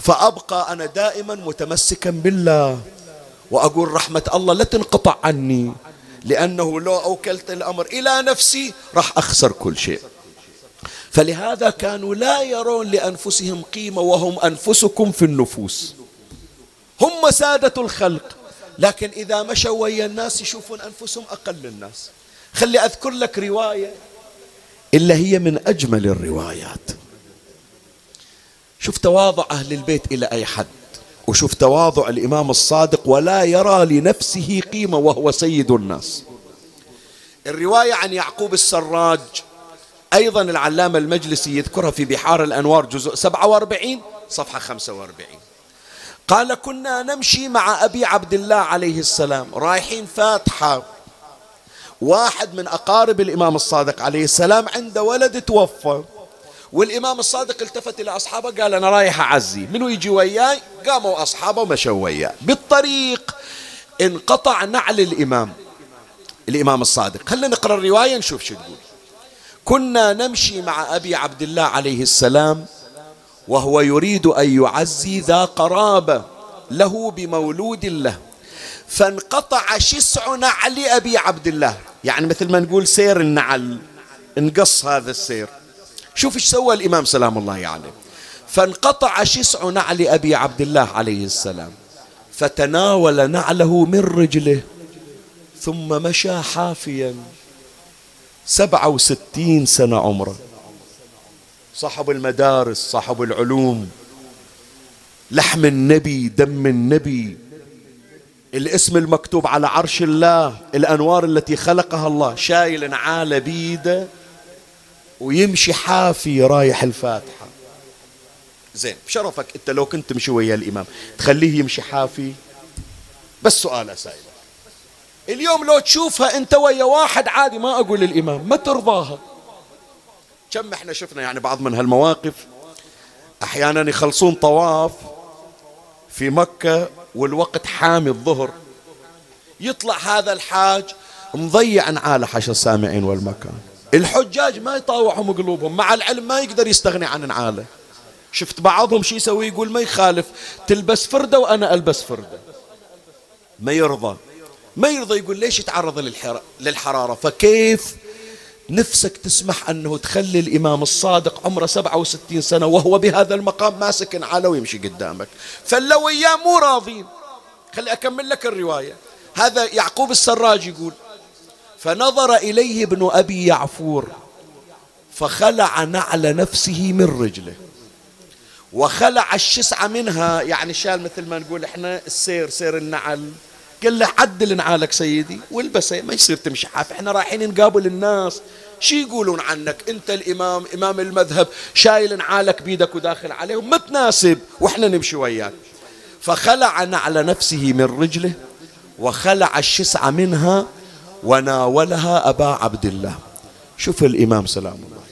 فأبقى أنا دائما متمسكا بالله وأقول رحمة الله لا تنقطع عني لأنه لو أوكلت الأمر إلى نفسي راح أخسر كل شيء. فلهذا كانوا لا يرون لأنفسهم قيمة وهم أنفسكم في النفوس. هم سادة الخلق لكن إذا مشوا ويا الناس يشوفون أنفسهم أقل الناس خلي أذكر لك رواية إلا هي من أجمل الروايات. شوف تواضع أهل البيت إلى أي حد وشوف تواضع الإمام الصادق ولا يرى لنفسه قيمة وهو سيد الناس. الرواية عن يعقوب السراج أيضا العلامة المجلسي يذكرها في بحار الأنوار جزء 47 صفحة 45 قال كنا نمشي مع أبي عبد الله عليه السلام رايحين فاتحة. واحد من أقارب الإمام الصادق عليه السلام عنده ولد توفى. والإمام الصادق التفت إلى أصحابه قال أنا رايح أعزي. منو يجي وياي؟ قاموا أصحابه ومشوا وياه بالطريق انقطع نعل الإمام الإمام الصادق. خلينا نقرأ الرواية نشوف شو تقول. كنا نمشي مع أبي عبد الله عليه السلام وهو يريد أن يعزي ذا قرابة له بمولود له. فانقطع شسع نعل أبي عبد الله. يعني مثل ما نقول سير النعل انقص هذا السير. شوف إيش سوى الإمام سلام الله عليه. يعني. فانقطع شسع نعل أبي عبد الله عليه السلام فتناول نعله من رجله ثم مشى حافيا. سبعة وستين سنة عمره. صاحب المدارس صاحب العلوم لحم النبي دم النبي الاسم المكتوب على عرش الله الأنوار التي خلقها الله شايل نعالة بيده. ويمشي حافي رايح الفاتحة. زين بشرفك انت لو كنت تمشي ويا الإمام تخليه يمشي حافي. بس سؤال اسالك اليوم لو تشوفها انت ويا واحد عادي ما أقول الامام ما ترضاها. كم إحنا شفنا يعني بعض من هالمواقف؟ أحيانا يخلصون طواف في مكة والوقت حامي الظهر. يطلع هذا الحاج مضيع نعاله حش السامعين والمكان. الحجاج ما يطاوعهم قلوبهم مع العلم ما يقدر يستغني عن نعاله شفت بعضهم شي يسوي؟ يقول ما يخالف تلبس فردة وأنا ألبس فردة. ما يرضى. ما يرضى يقول ليش يتعرض للحرارة؟ فكيف نفسك تسمح أنه تخلي الإمام الصادق عمره 67 سنة وهو بهذا المقام ماسك على ويمشي قدامك؟ فلو إياه مو راضين. خلي أكمل لك الرواية. هذا يعقوب السراج يقول فنظر إليه ابن أبي يعفور فخلع نعل نفسه من رجله وخلع الشسعة منها. يعني شال مثل ما نقول إحنا السير سير النعل. قال له عدل نعالك سيدي والبسه ما يصير تمشي حاف. إحنا رايحين نقابل الناس. شي يقولون عنك؟ أنت الإمام إمام المذهب شايل نعالك بيدك وداخل عليهم ما تناسب وإحنا نمشي وياك. فخلع نعل نفسه من رجله وخلع الشسعة منها وناولها أبا عبد الله. شوف الإمام سلام الله.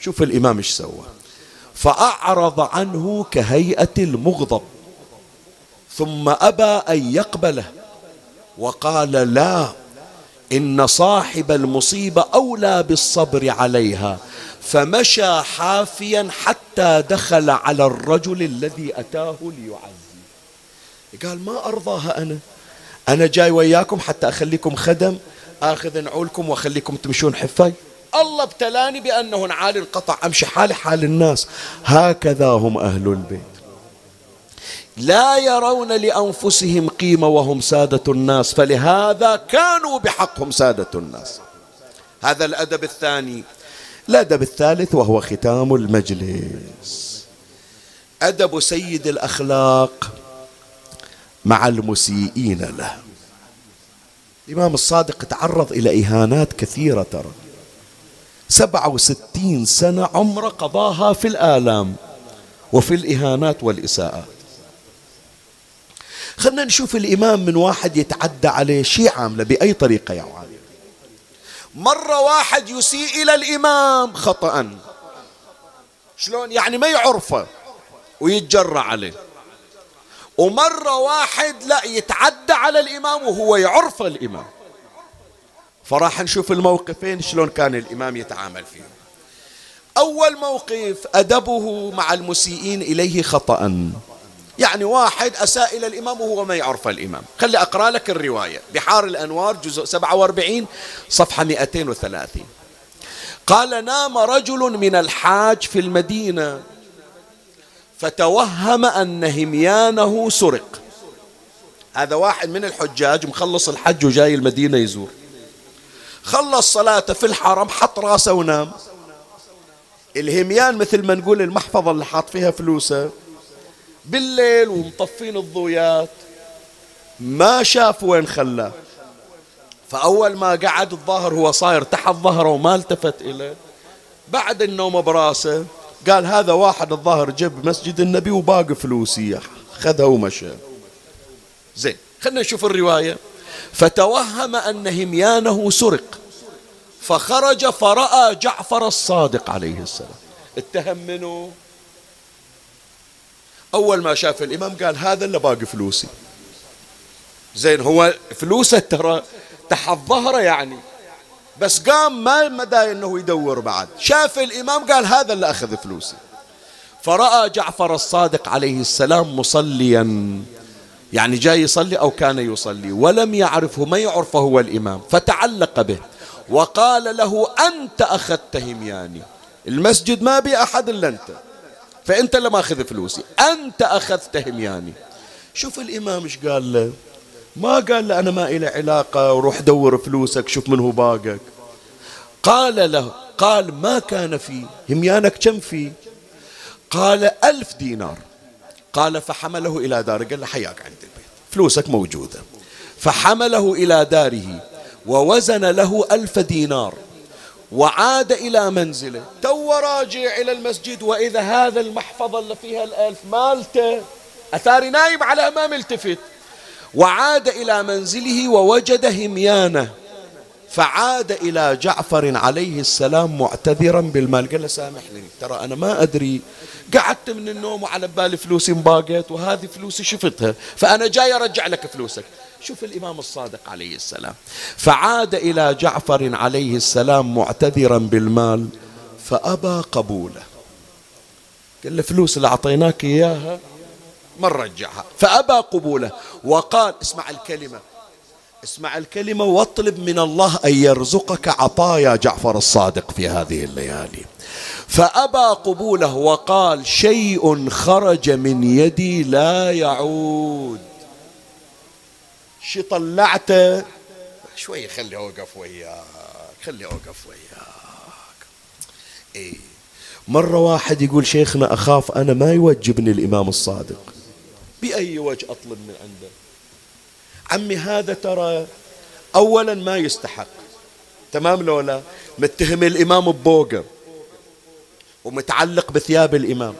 شوف الإمام إيش سوى. فأعرض عنه كهيئة المغضب. ثم أبى أن يقبله. وقال لا إن صاحب المصيبة أولى بالصبر عليها. فمشى حافيا حتى دخل على الرجل الذي أتاه ليعزي قال ما أرضاها أنا؟ أنا جاي وياكم حتى أخليكم خدم آخذ نعولكم وأخليكم تمشون حفاي. الله ابتلاني بأنه نعال انقطع أمشي حالي حال الناس. هكذا هم أهل البيت. لا يرون لأنفسهم قيمة وهم سادة الناس فلهذا كانوا بحقهم سادة الناس. هذا الأدب الثاني. الأدب الثالث وهو ختام المجلس. أدب سيد الأخلاق. مع المسيئين له. الإمام الصادق تعرض إلى إهانات كثيرة ترى. سبعة وستين سنة عمر قضاها في الآلام وفي الإهانات والإساءات. خلنا نشوف الإمام من واحد يتعدى عليه شيء عاملة بأي طريقة يا عالم. مرة واحد يسيء إلى الإمام خطأ. شلون؟ يعني ما يعرفه ويتجرى عليه. ومرة واحد لا يتعدى على الإمام وهو يعرف الإمام. فراح نشوف الموقفين شلون كان الإمام يتعامل فيهم أول موقف أدبه مع المسيئين إليه خطأ. يعني واحد أساء إلى الإمام وهو ما يعرف الإمام. خلي أقرأ لك الرواية. بحار الأنوار جزء 47 صفحة 230 قال نام رجل من الحاج في المدينة. فتوهم أن هميانه سرق. هذا واحد من الحجاج مخلص الحج وجاي المدينة يزور. خلص صلاته في الحرم حط راسه ونام. الهميان مثل ما نقول المحفظة اللي حاط فيها فلوسه. بالليل ومطفين الضويات. ما شاف وين خلاه. فأول ما قعد الظاهر هو صاير تحت ظهره وما التفت إليه. بعد النوم براسه قال هذا واحد الظاهر جاب مسجد النبي وباقي فلوسي خذها ومشى. زين خلنا نشوف الرواية. فتوهم أن هميانه سرق فخرج فرأى جعفر الصادق عليه السلام. اتهم منه. أول ما شاف الإمام قال هذا اللي باقي فلوسي. زين هو فلوسه ترى تحت ظهره يعني. بس قام ما مدى إنه يدور بعد. شاف الإمام قال هذا اللي أخذ فلوسي. فرأى جعفر الصادق عليه السلام مصليا. يعني جاي يصلي أو كان يصلي. ولم يعرفه ما يعرفه هو الإمام. فتعلق به. وقال له أنت أخذت همياني. المسجد ما بي أحد إلا أنت. فأنت اللي ماخذ فلوسي. أنت أخذت همياني. شوف الإمام إيش قال له؟ ما قال له أنا ما إلي علاقة وروح دور فلوسك شوف من هو باقك. قال له قال ما كان فيه هميانك كم فيه؟ قال ألف دينار. قال فحمله إلى داره قال له حياك عند البيت فلوسك موجودة. فحمله إلى داره ووزن له ألف دينار وعاد إلى منزله. تو راجع إلى المسجد وإذا هذا المحفظة اللي فيها الألف مالته أثاري نايم على ما ملتفت. وعاد إلى منزله ووجد هميانة. فعاد إلى جعفر عليه السلام معتذرا بالمال. قال له سامحني ترى أنا ما أدري. قعدت من النوم وعلى بالي فلوسي انباقت وهذه فلوسي شفتها فأنا جاي أرجع لك فلوسك. شوف الإمام الصادق عليه السلام. فعاد إلى جعفر عليه السلام معتذرا بالمال فأبى قبوله. قال له فلوس اللي أعطيناك إياها ما نرجعها فأبى قبوله وقال اسمع الكلمة. اسمع الكلمة واطلب من الله أن يرزقك عطايا جعفر الصادق في هذه الليالي. فأبى قبوله وقال شيء خرج من يدي لا يعود. شي طلعته شوي خلي أوقف وياك خلي أوقف وياك. إيه. مرة واحد يقول شيخنا أخاف أنا ما يوجبني الإمام الصادق. بأي وجه أطلب من عنده؟ عمي هذا ترى أولا ما يستحق. تمام لو لا؟ متهم الإمام ببوقة ومتعلق بثياب الإمام.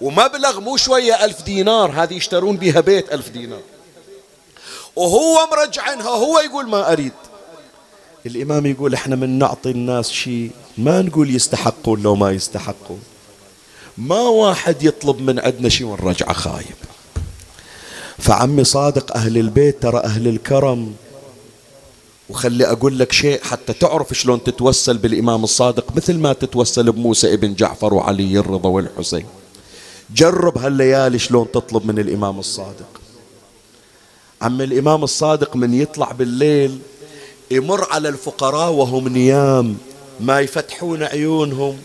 ومبلغ مو شوية ألف دينار هذه يشترون بها بيت ألف دينار. وهو مرجعنها هو يقول ما أريد. الإمام يقول إحنا من نعطي الناس شيء ما نقول يستحقون لو ما يستحقون. ما واحد يطلب من عندنا شيء ونرجعه خايب. فعمي صادق أهل البيت ترى أهل الكرم. وخلي أقول لك شيء حتى تعرف شلون تتوسل بالإمام الصادق مثل ما تتوسل بموسى ابن جعفر وعلي الرضا والحسين. جرب هالليالي شلون تطلب من الإمام الصادق. عم الإمام الصادق من يطلع بالليل يمر على الفقراء وهم نيام ما يفتحون عيونهم.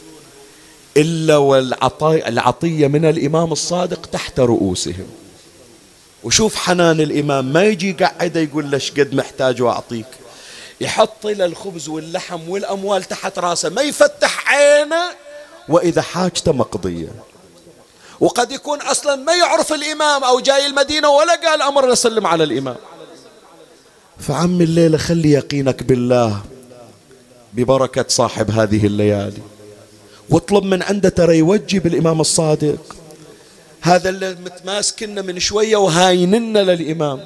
إلا والعطية من الإمام الصادق تحت رؤوسهم. وشوف حنان الإمام ما يجي قاعدة يقول لش قد محتاج وأعطيك؟ يحط له الخبز واللحم والأموال تحت راسه ما يفتح عينه وإذا حاجته مقضية. وقد يكون أصلا ما يعرف الإمام أو جاي المدينة ولا قال أمر نسلم على الإمام. فعم الليلة خلي يقينك بالله ببركة صاحب هذه الليالي. واطلب من عنده ترى يوجب الإمام الصادق. هذا اللي متماسكنا من شوية وهايننا للإمام.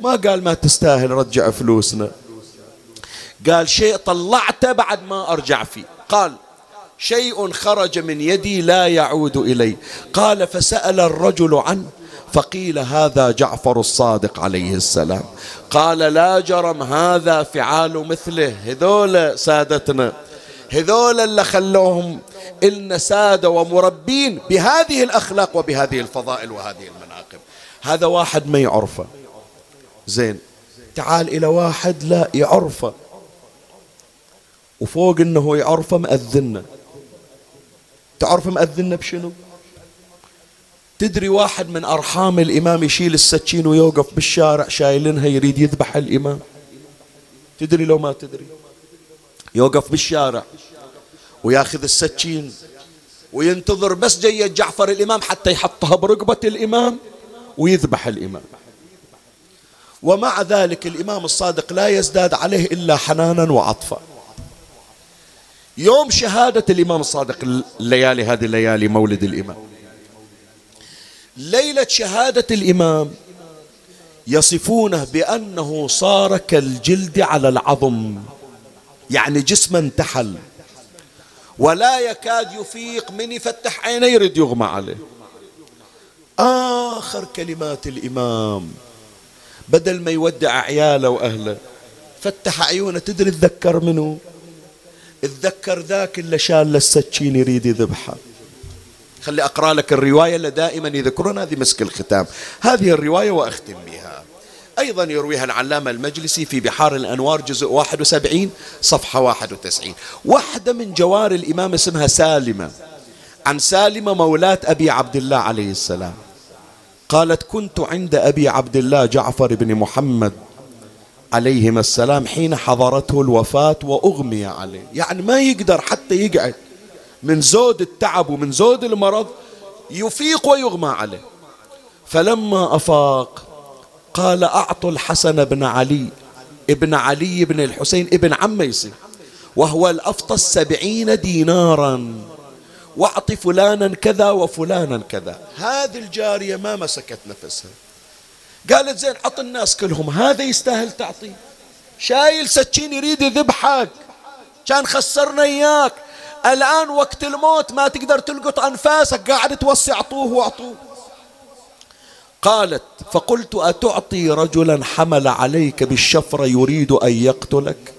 ما قال ما تستاهل رجع فلوسنا. قال شيء طلعته بعد ما أرجع فيه. قال شيء خرج من يدي لا يعود إلي قال فسأل الرجل عنه فقيل هذا جعفر الصادق عليه السلام. قال لا جرم هذا فعال مثله. هذول سادتنا. هذول اللي خلوهم إلنا سادة ومربين بهذه الأخلاق وبهذه الفضائل وهذه المناقب. هذا واحد ما يعرفه. زين تعال إلى واحد لا يعرفه. وفوق إنه يعرفه مأذيه تعرف مأذيه بشنو؟ تدري واحد من أرحام الإمام يشيل السكين ويوقف بالشارع شايلنها يريد يذبح الإمام؟ تدري لو ما تدري؟ يوقف بالشارع. وياخذ السكين وينتظر بس جاي جعفر الإمام حتى يحطها برقبة الإمام ويذبح الإمام. ومع ذلك الإمام الصادق لا يزداد عليه إلا حنانا وعطفا. يوم شهادة الإمام الصادق الليالي هذه الليالي مولد الإمام. ليلة شهادة الإمام يصفونه بأنه صار كالجلد على العظم يعني جسما انتحل. ولا يكاد يفيق من يفتح عينه يريد يغمى عليه. آخر كلمات الإمام. بدل ما يودع عياله وأهله فتح عيونه. تدري تذكر منه تذكر ذاك اللي شال السكين يريد يذبحه. خلي أقرأ لك الرواية اللي دائما يذكرون هذه مسك الختام. هذه الرواية وأختم بها. أيضا يرويها العلامة المجلسي في بحار الأنوار جزء 71 صفحة 91 واحدة من جوار الإمام اسمها سالمة عن سالمة مولاة أبي عبد الله عليه السلام. قالت كنت عند أبي عبد الله جعفر بن محمد عليهما السلام حين حضرته الوفاة وأغمي عليه. يعني ما يقدر حتى يقعد من زود التعب ومن زود المرض يفيق ويغمى عليه. فلما أفاق قال أعطوا الحسن بن علي ابن علي بن الحسين ابن عم يصير وهو الأفطس سبعين دينارا وأعط فلانا كذا وفلانا كذا. هذه الجارية ما مسكت نفسها. قالت زين عط الناس كلهم هذا يستاهل تعطيه شايل سكين يريد يذبحك كان خسرنا إياك. الآن وقت الموت ما تقدر تلقط أنفاسك قاعد توصي أعطوه وأعطوه. قالت فقلت أتعطي رجلا حمل عليك بالشفرة يريد أن يقتلك؟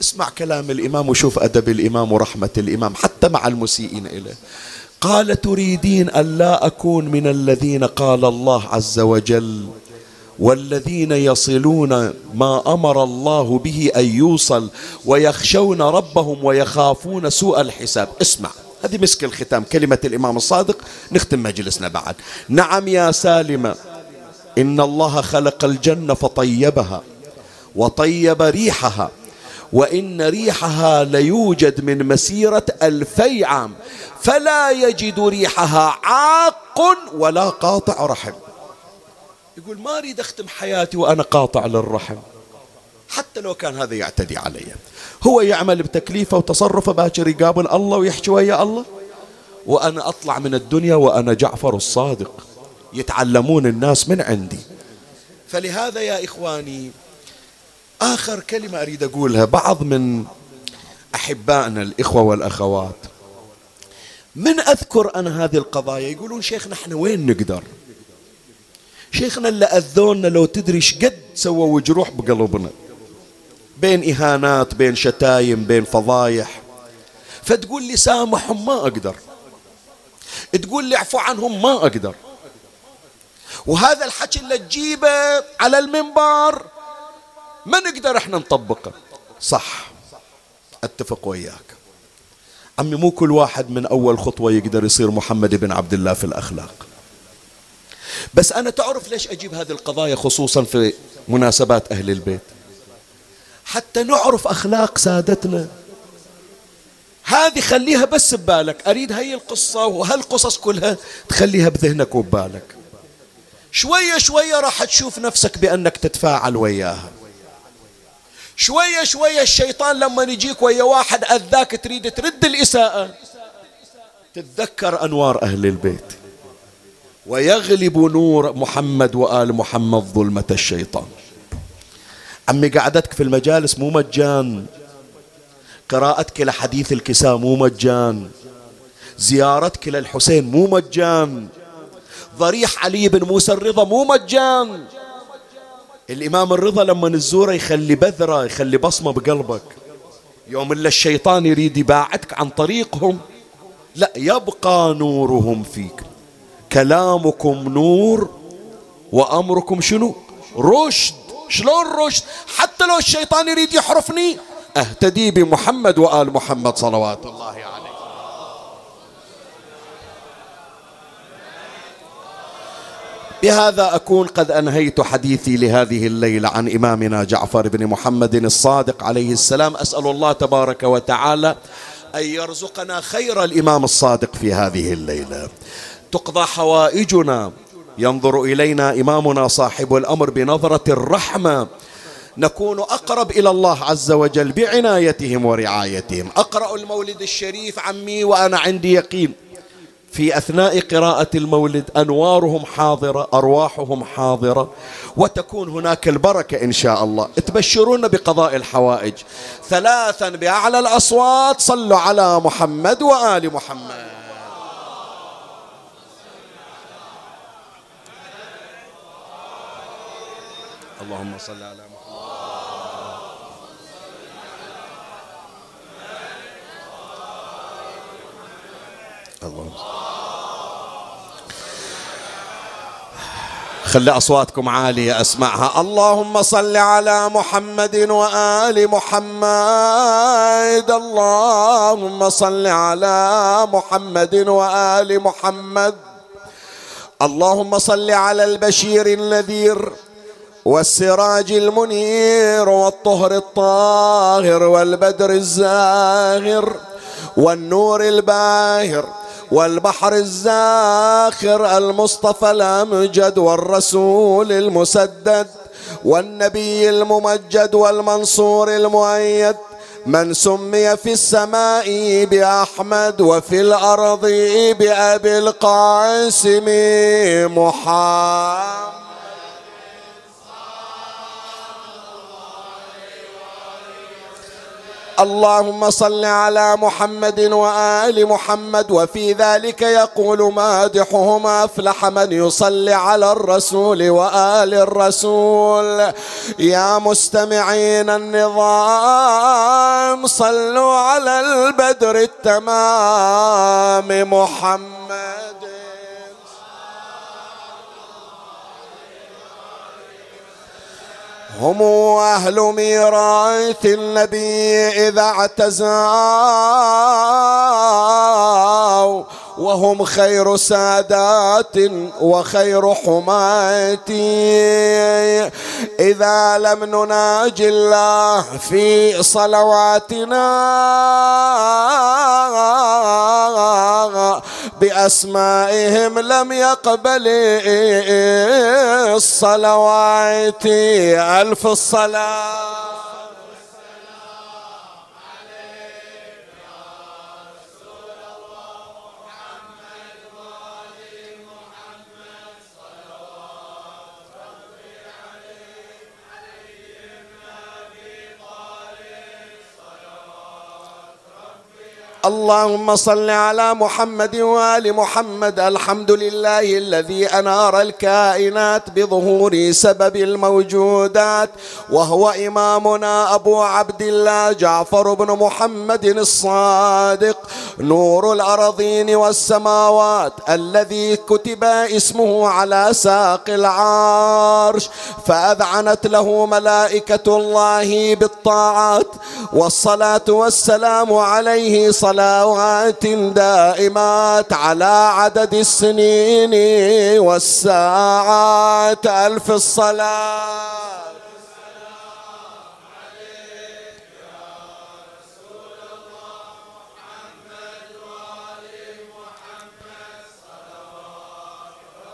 اسمع كلام الإمام وشوف أدب الإمام ورحمة الإمام حتى مع المسيئين إليه. قال تريدين أن لا أكون من الذين قال الله عز وجل والذين يصلون ما أمر الله به أن يوصل ويخشون ربهم ويخافون سوء الحساب. اسمع. هذه مسك الختام كلمة الإمام الصادق نختم مجلسنا بعد. نعم يا سالمة إن الله خلق الجنة فطيبها وطيب ريحها وإن ريحها ليوجد من مسيرة ألفي عام فلا يجد ريحها عاق ولا قاطع رحم. يقول ما أريد أختم حياتي وأنا قاطع للرحم حتى لو كان هذا يعتدي علي. هو يعمل بتكليفه وتصرفه باكر يقابل الله ويحكي ويا الله. وأنا أطلع من الدنيا وأنا جعفر الصادق. يتعلمون الناس من عندي. فلهذا يا إخواني آخر كلمة أريد أقولها. بعض من أحبائنا الإخوة والأخوات من أذكر أنا هذه القضايا؟ يقولون شيخنا إحنا وين نقدر؟ شيخنا اللي أذونا لو تدري شقد سووا جروح بقلبنا. بين إهانات بين شتايم بين فضايح. فتقول لي سامحهم ما أقدر. تقول لي اعفو عنهم ما أقدر. وهذا الحكي اللي تجيبه على المنبر ما نقدر إحنا نطبقه. صح. أتفق وياك. عمي مو كل واحد من أول خطوة يقدر يصير محمد بن عبد الله في الأخلاق. بس أنا تعرف ليش أجيب هذه القضايا خصوصا في مناسبات أهل البيت؟ حتى نعرف أخلاق سادتنا. هذه خليها بس ببالك. أريد هي القصة وهالقصص كلها تخليها بذهنك وببالك. شوية شوية راح تشوف نفسك بأنك تتفاعل وياها. شوية شوية الشيطان لما يجيك ويا واحد أذاك تريد ترد الإساءة تتذكر أنوار أهل البيت. ويغلب نور محمد وآل محمد ظلمة الشيطان. عمي قعدتك في المجالس مو مجان. قراءتك لحديث الكساء مو مجان. زيارتك للحسين مو مجان. ضريح علي بن موسى الرضا مو مجان. الإمام الرضا لما نزوره يخلي بذرة يخلي بصمة بقلبك. يوم إلا الشيطان يريد يباعدك عن طريقهم لا يبقى نورهم فيك. كلامكم نور وأمركم شنو؟ رشد. شلون رشد حتى لو الشيطان يريد يحرفني. اهتدي بمحمد وآل محمد صلوات الله عليه. بهذا أكون قد أنهيت حديثي لهذه الليلة عن إمامنا جعفر بن محمد الصادق عليه السلام. أسأل الله تبارك وتعالى أن يرزقنا خير الإمام الصادق في هذه الليلة. تقضى حوائجنا. ينظر إلينا إمامنا صاحب الأمر بنظرة الرحمة. نكون أقرب إلى الله عز وجل بعنايتهم ورعايتهم. أقرأ المولد الشريف عمي وأنا عندي يقين. في أثناء قراءة المولد أنوارهم حاضرة أرواحهم حاضرة. وتكون هناك البركة إن شاء الله. تبشرون بقضاء الحوائج. ثلاثا بأعلى الأصوات صلوا على محمد وآل محمد. اللهم صل على محمد. اللهم خلي أصواتكم عالية أسمعها. اللهم صل على محمد وآل محمد. اللهم صل على محمد وآل محمد. اللهم صل على البشير النذير. والسراج المنير والطهر الطاهر والبدر الزاهر والنور الباهر والبحر الزاخر المصطفى الأمجد والرسول المسدد والنبي الممجد والمنصور المؤيد من سمي في السماء بأحمد وفي الأرض بأبي القاسم محمد. اللهم صل على محمد وآل محمد وفي ذلك يقول مادحهم أفلح من يصلي على الرسول وآل الرسول. يا مستمعين النظام صلوا على البدر التمام محمد. هم أهل ميراث النبي إذا اعتزوا وهم خير سادات وخير حماتي إذا لم نناجي الله في صلواتنا بأسمائهم لم يقبل الصلوات. ألف الصلاة. اللهم صل على محمد وآل محمد. الحمد لله الذي أنار الكائنات بظهور سبب الموجودات. وهو إمامنا أبو عبد الله جعفر بن محمد الصادق. نور الأرضين والسماوات الذي كتب اسمه على ساق العرش. فأذعنت له ملائكة الله بالطاعات. والصلاة والسلام عليه صلى صلوات دائمات على عدد السنين والساعات ألف الصلاة.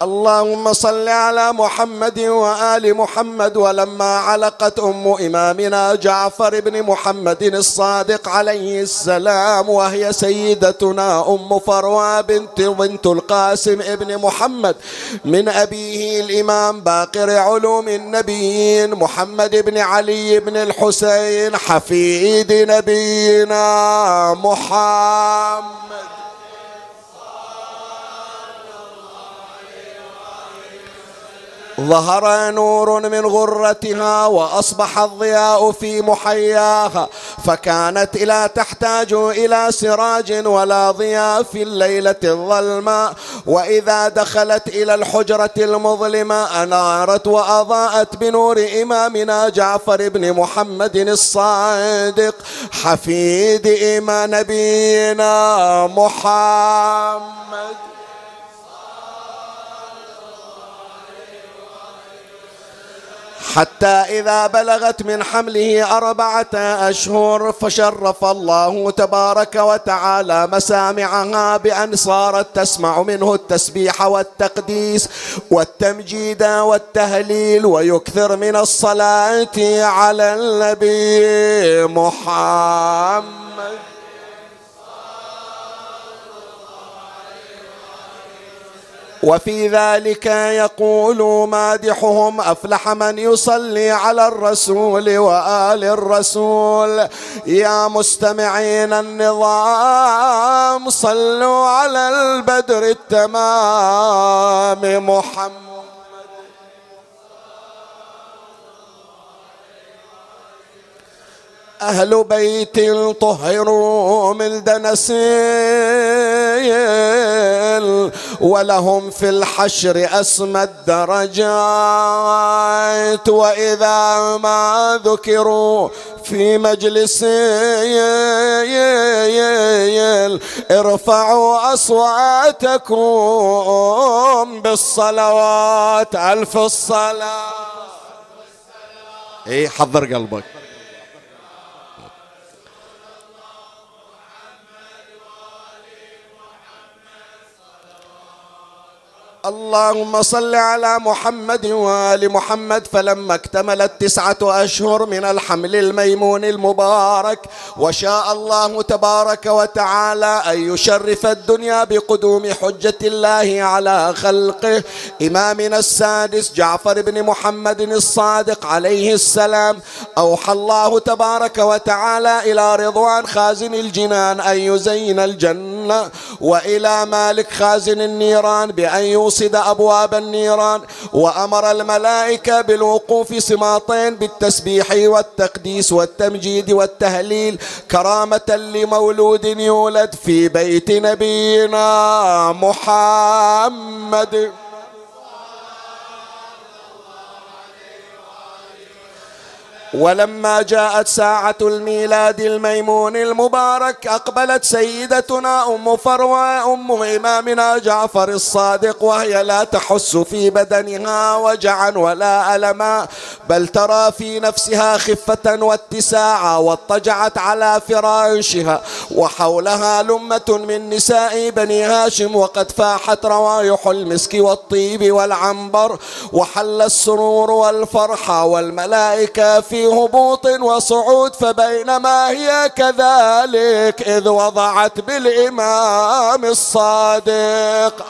اللهم صل على محمد وآل محمد ولما علقت أم إمامنا جعفر بن محمد الصادق عليه السلام وهي سيدتنا أم فروى بنت بنت القاسم ابن محمد من أبيه الإمام باقر علوم النبيين محمد بن علي بن الحسين حفيد نبينا محمد. ظهر نور من غرتها وأصبح الضياء في محياها فكانت لا تحتاج إلى سراج ولا ضياء في الليلة الظلماء وإذا دخلت إلى الحجرة المظلمة أنارت وأضاءت بنور إمامنا جعفر بن محمد الصادق. حفيد إمام نبينا محمد. حتى إذا بلغت من حمله أربعة أشهر فشرف الله تبارك وتعالى مسامعها بأن صارت تسمع منه التسبيح والتقديس والتمجيد والتهليل ويكثر من الصلاة على النبي محمد. وفي ذلك يقول مادحهم أفلح من يصلي على الرسول وآل الرسول. يا مستمعين النظام صلوا على البدر التمام. محمد أهل بيت طهروا من دنس ولهم في الحشر أسمى الدرجات وإذا ما ذكروا في مجلس ارفعوا أصواتكم بالصلوات ألف الصلاة اي حضر قلبك اللهم صل على محمد وآل محمد فلما اكتملت تسعة أشهر من الحمل الميمون المبارك وشاء الله تبارك وتعالى أن يشرف الدنيا بقدوم حجة الله على خلقه. إمامنا السادس جعفر بن محمد الصادق عليه السلام. أوحى الله تبارك وتعالى إلى رضوان خازن الجنان أن يزين الجنة وإلى مالك خازن النيران بأن يوصد أبواب النيران وأمر الملائكة بالوقوف سماطين بالتسبيح والتقديس والتمجيد والتهليل كرامة لمولود يولد في بيت نبينا محمد. ولما جاءت ساعة الميلاد الميمون المبارك أقبلت سيدتنا أم فروة أم إمامنا جعفر الصادق وهي لا تحس في بدنها وجعا ولا ألما بل ترى في نفسها خفة واتساعا واضطجعت على فراشها وحولها لمة من نساء بني هاشم وقد فاحت روايح المسك والطيب والعنبر وحل السرور والفرحة والملائكة في هبوط وصعود فبينما هي كذلك إذ وضعت بالإمام الصادق.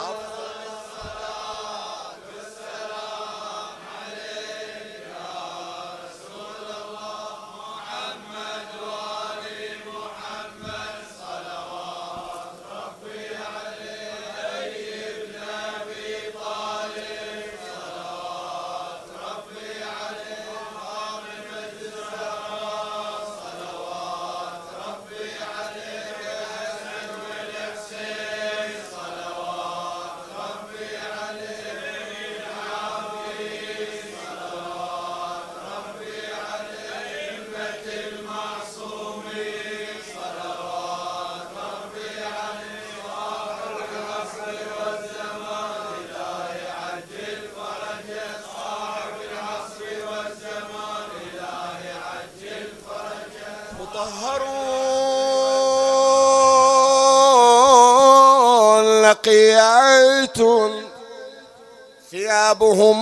ثيابهم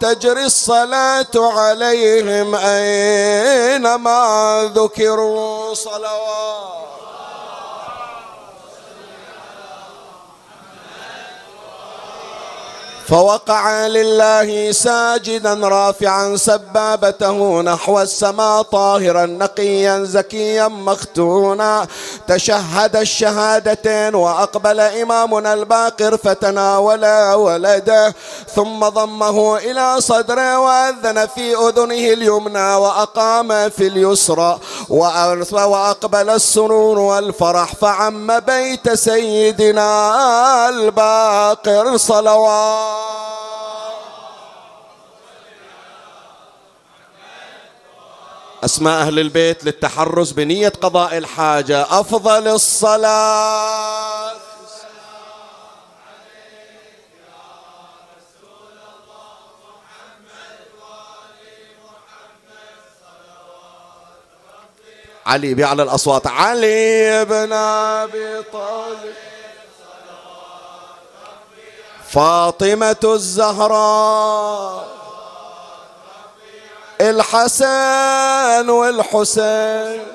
تجري الصلاة عليهم أينما ذكروا صلوات فوقع لله ساجدا رافعا سبابته نحو السماء طاهرا نقيا زكيا مختونا. تشهد الشهادتين وأقبل إمامنا الباقر فتناول ولده. ثم ضمه إلى صدره وأذن في أذنه اليمنى وأقام في اليسرى. وأقبل السرور والفرح فعم بيت سيدنا الباقر صلوات أسماء أهل البيت للتحرز بنية قضاء الحاجة. أفضل الصلاة. علي بيعلى الأصوات. علي بن أبي طالب. فاطمة الزهراء الحسن والحسين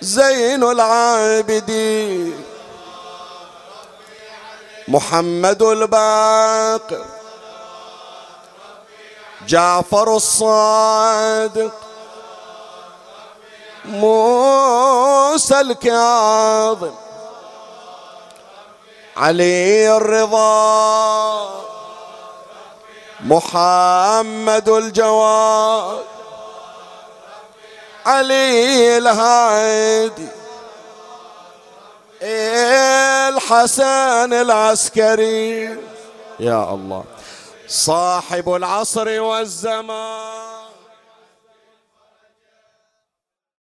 زين العابدين محمد الباقر جعفر الصادق موسى الكاظم. علي الرضا. محمد الجواد. علي الهادي. الحسن العسكري. يا الله. صاحب العصر والزمان.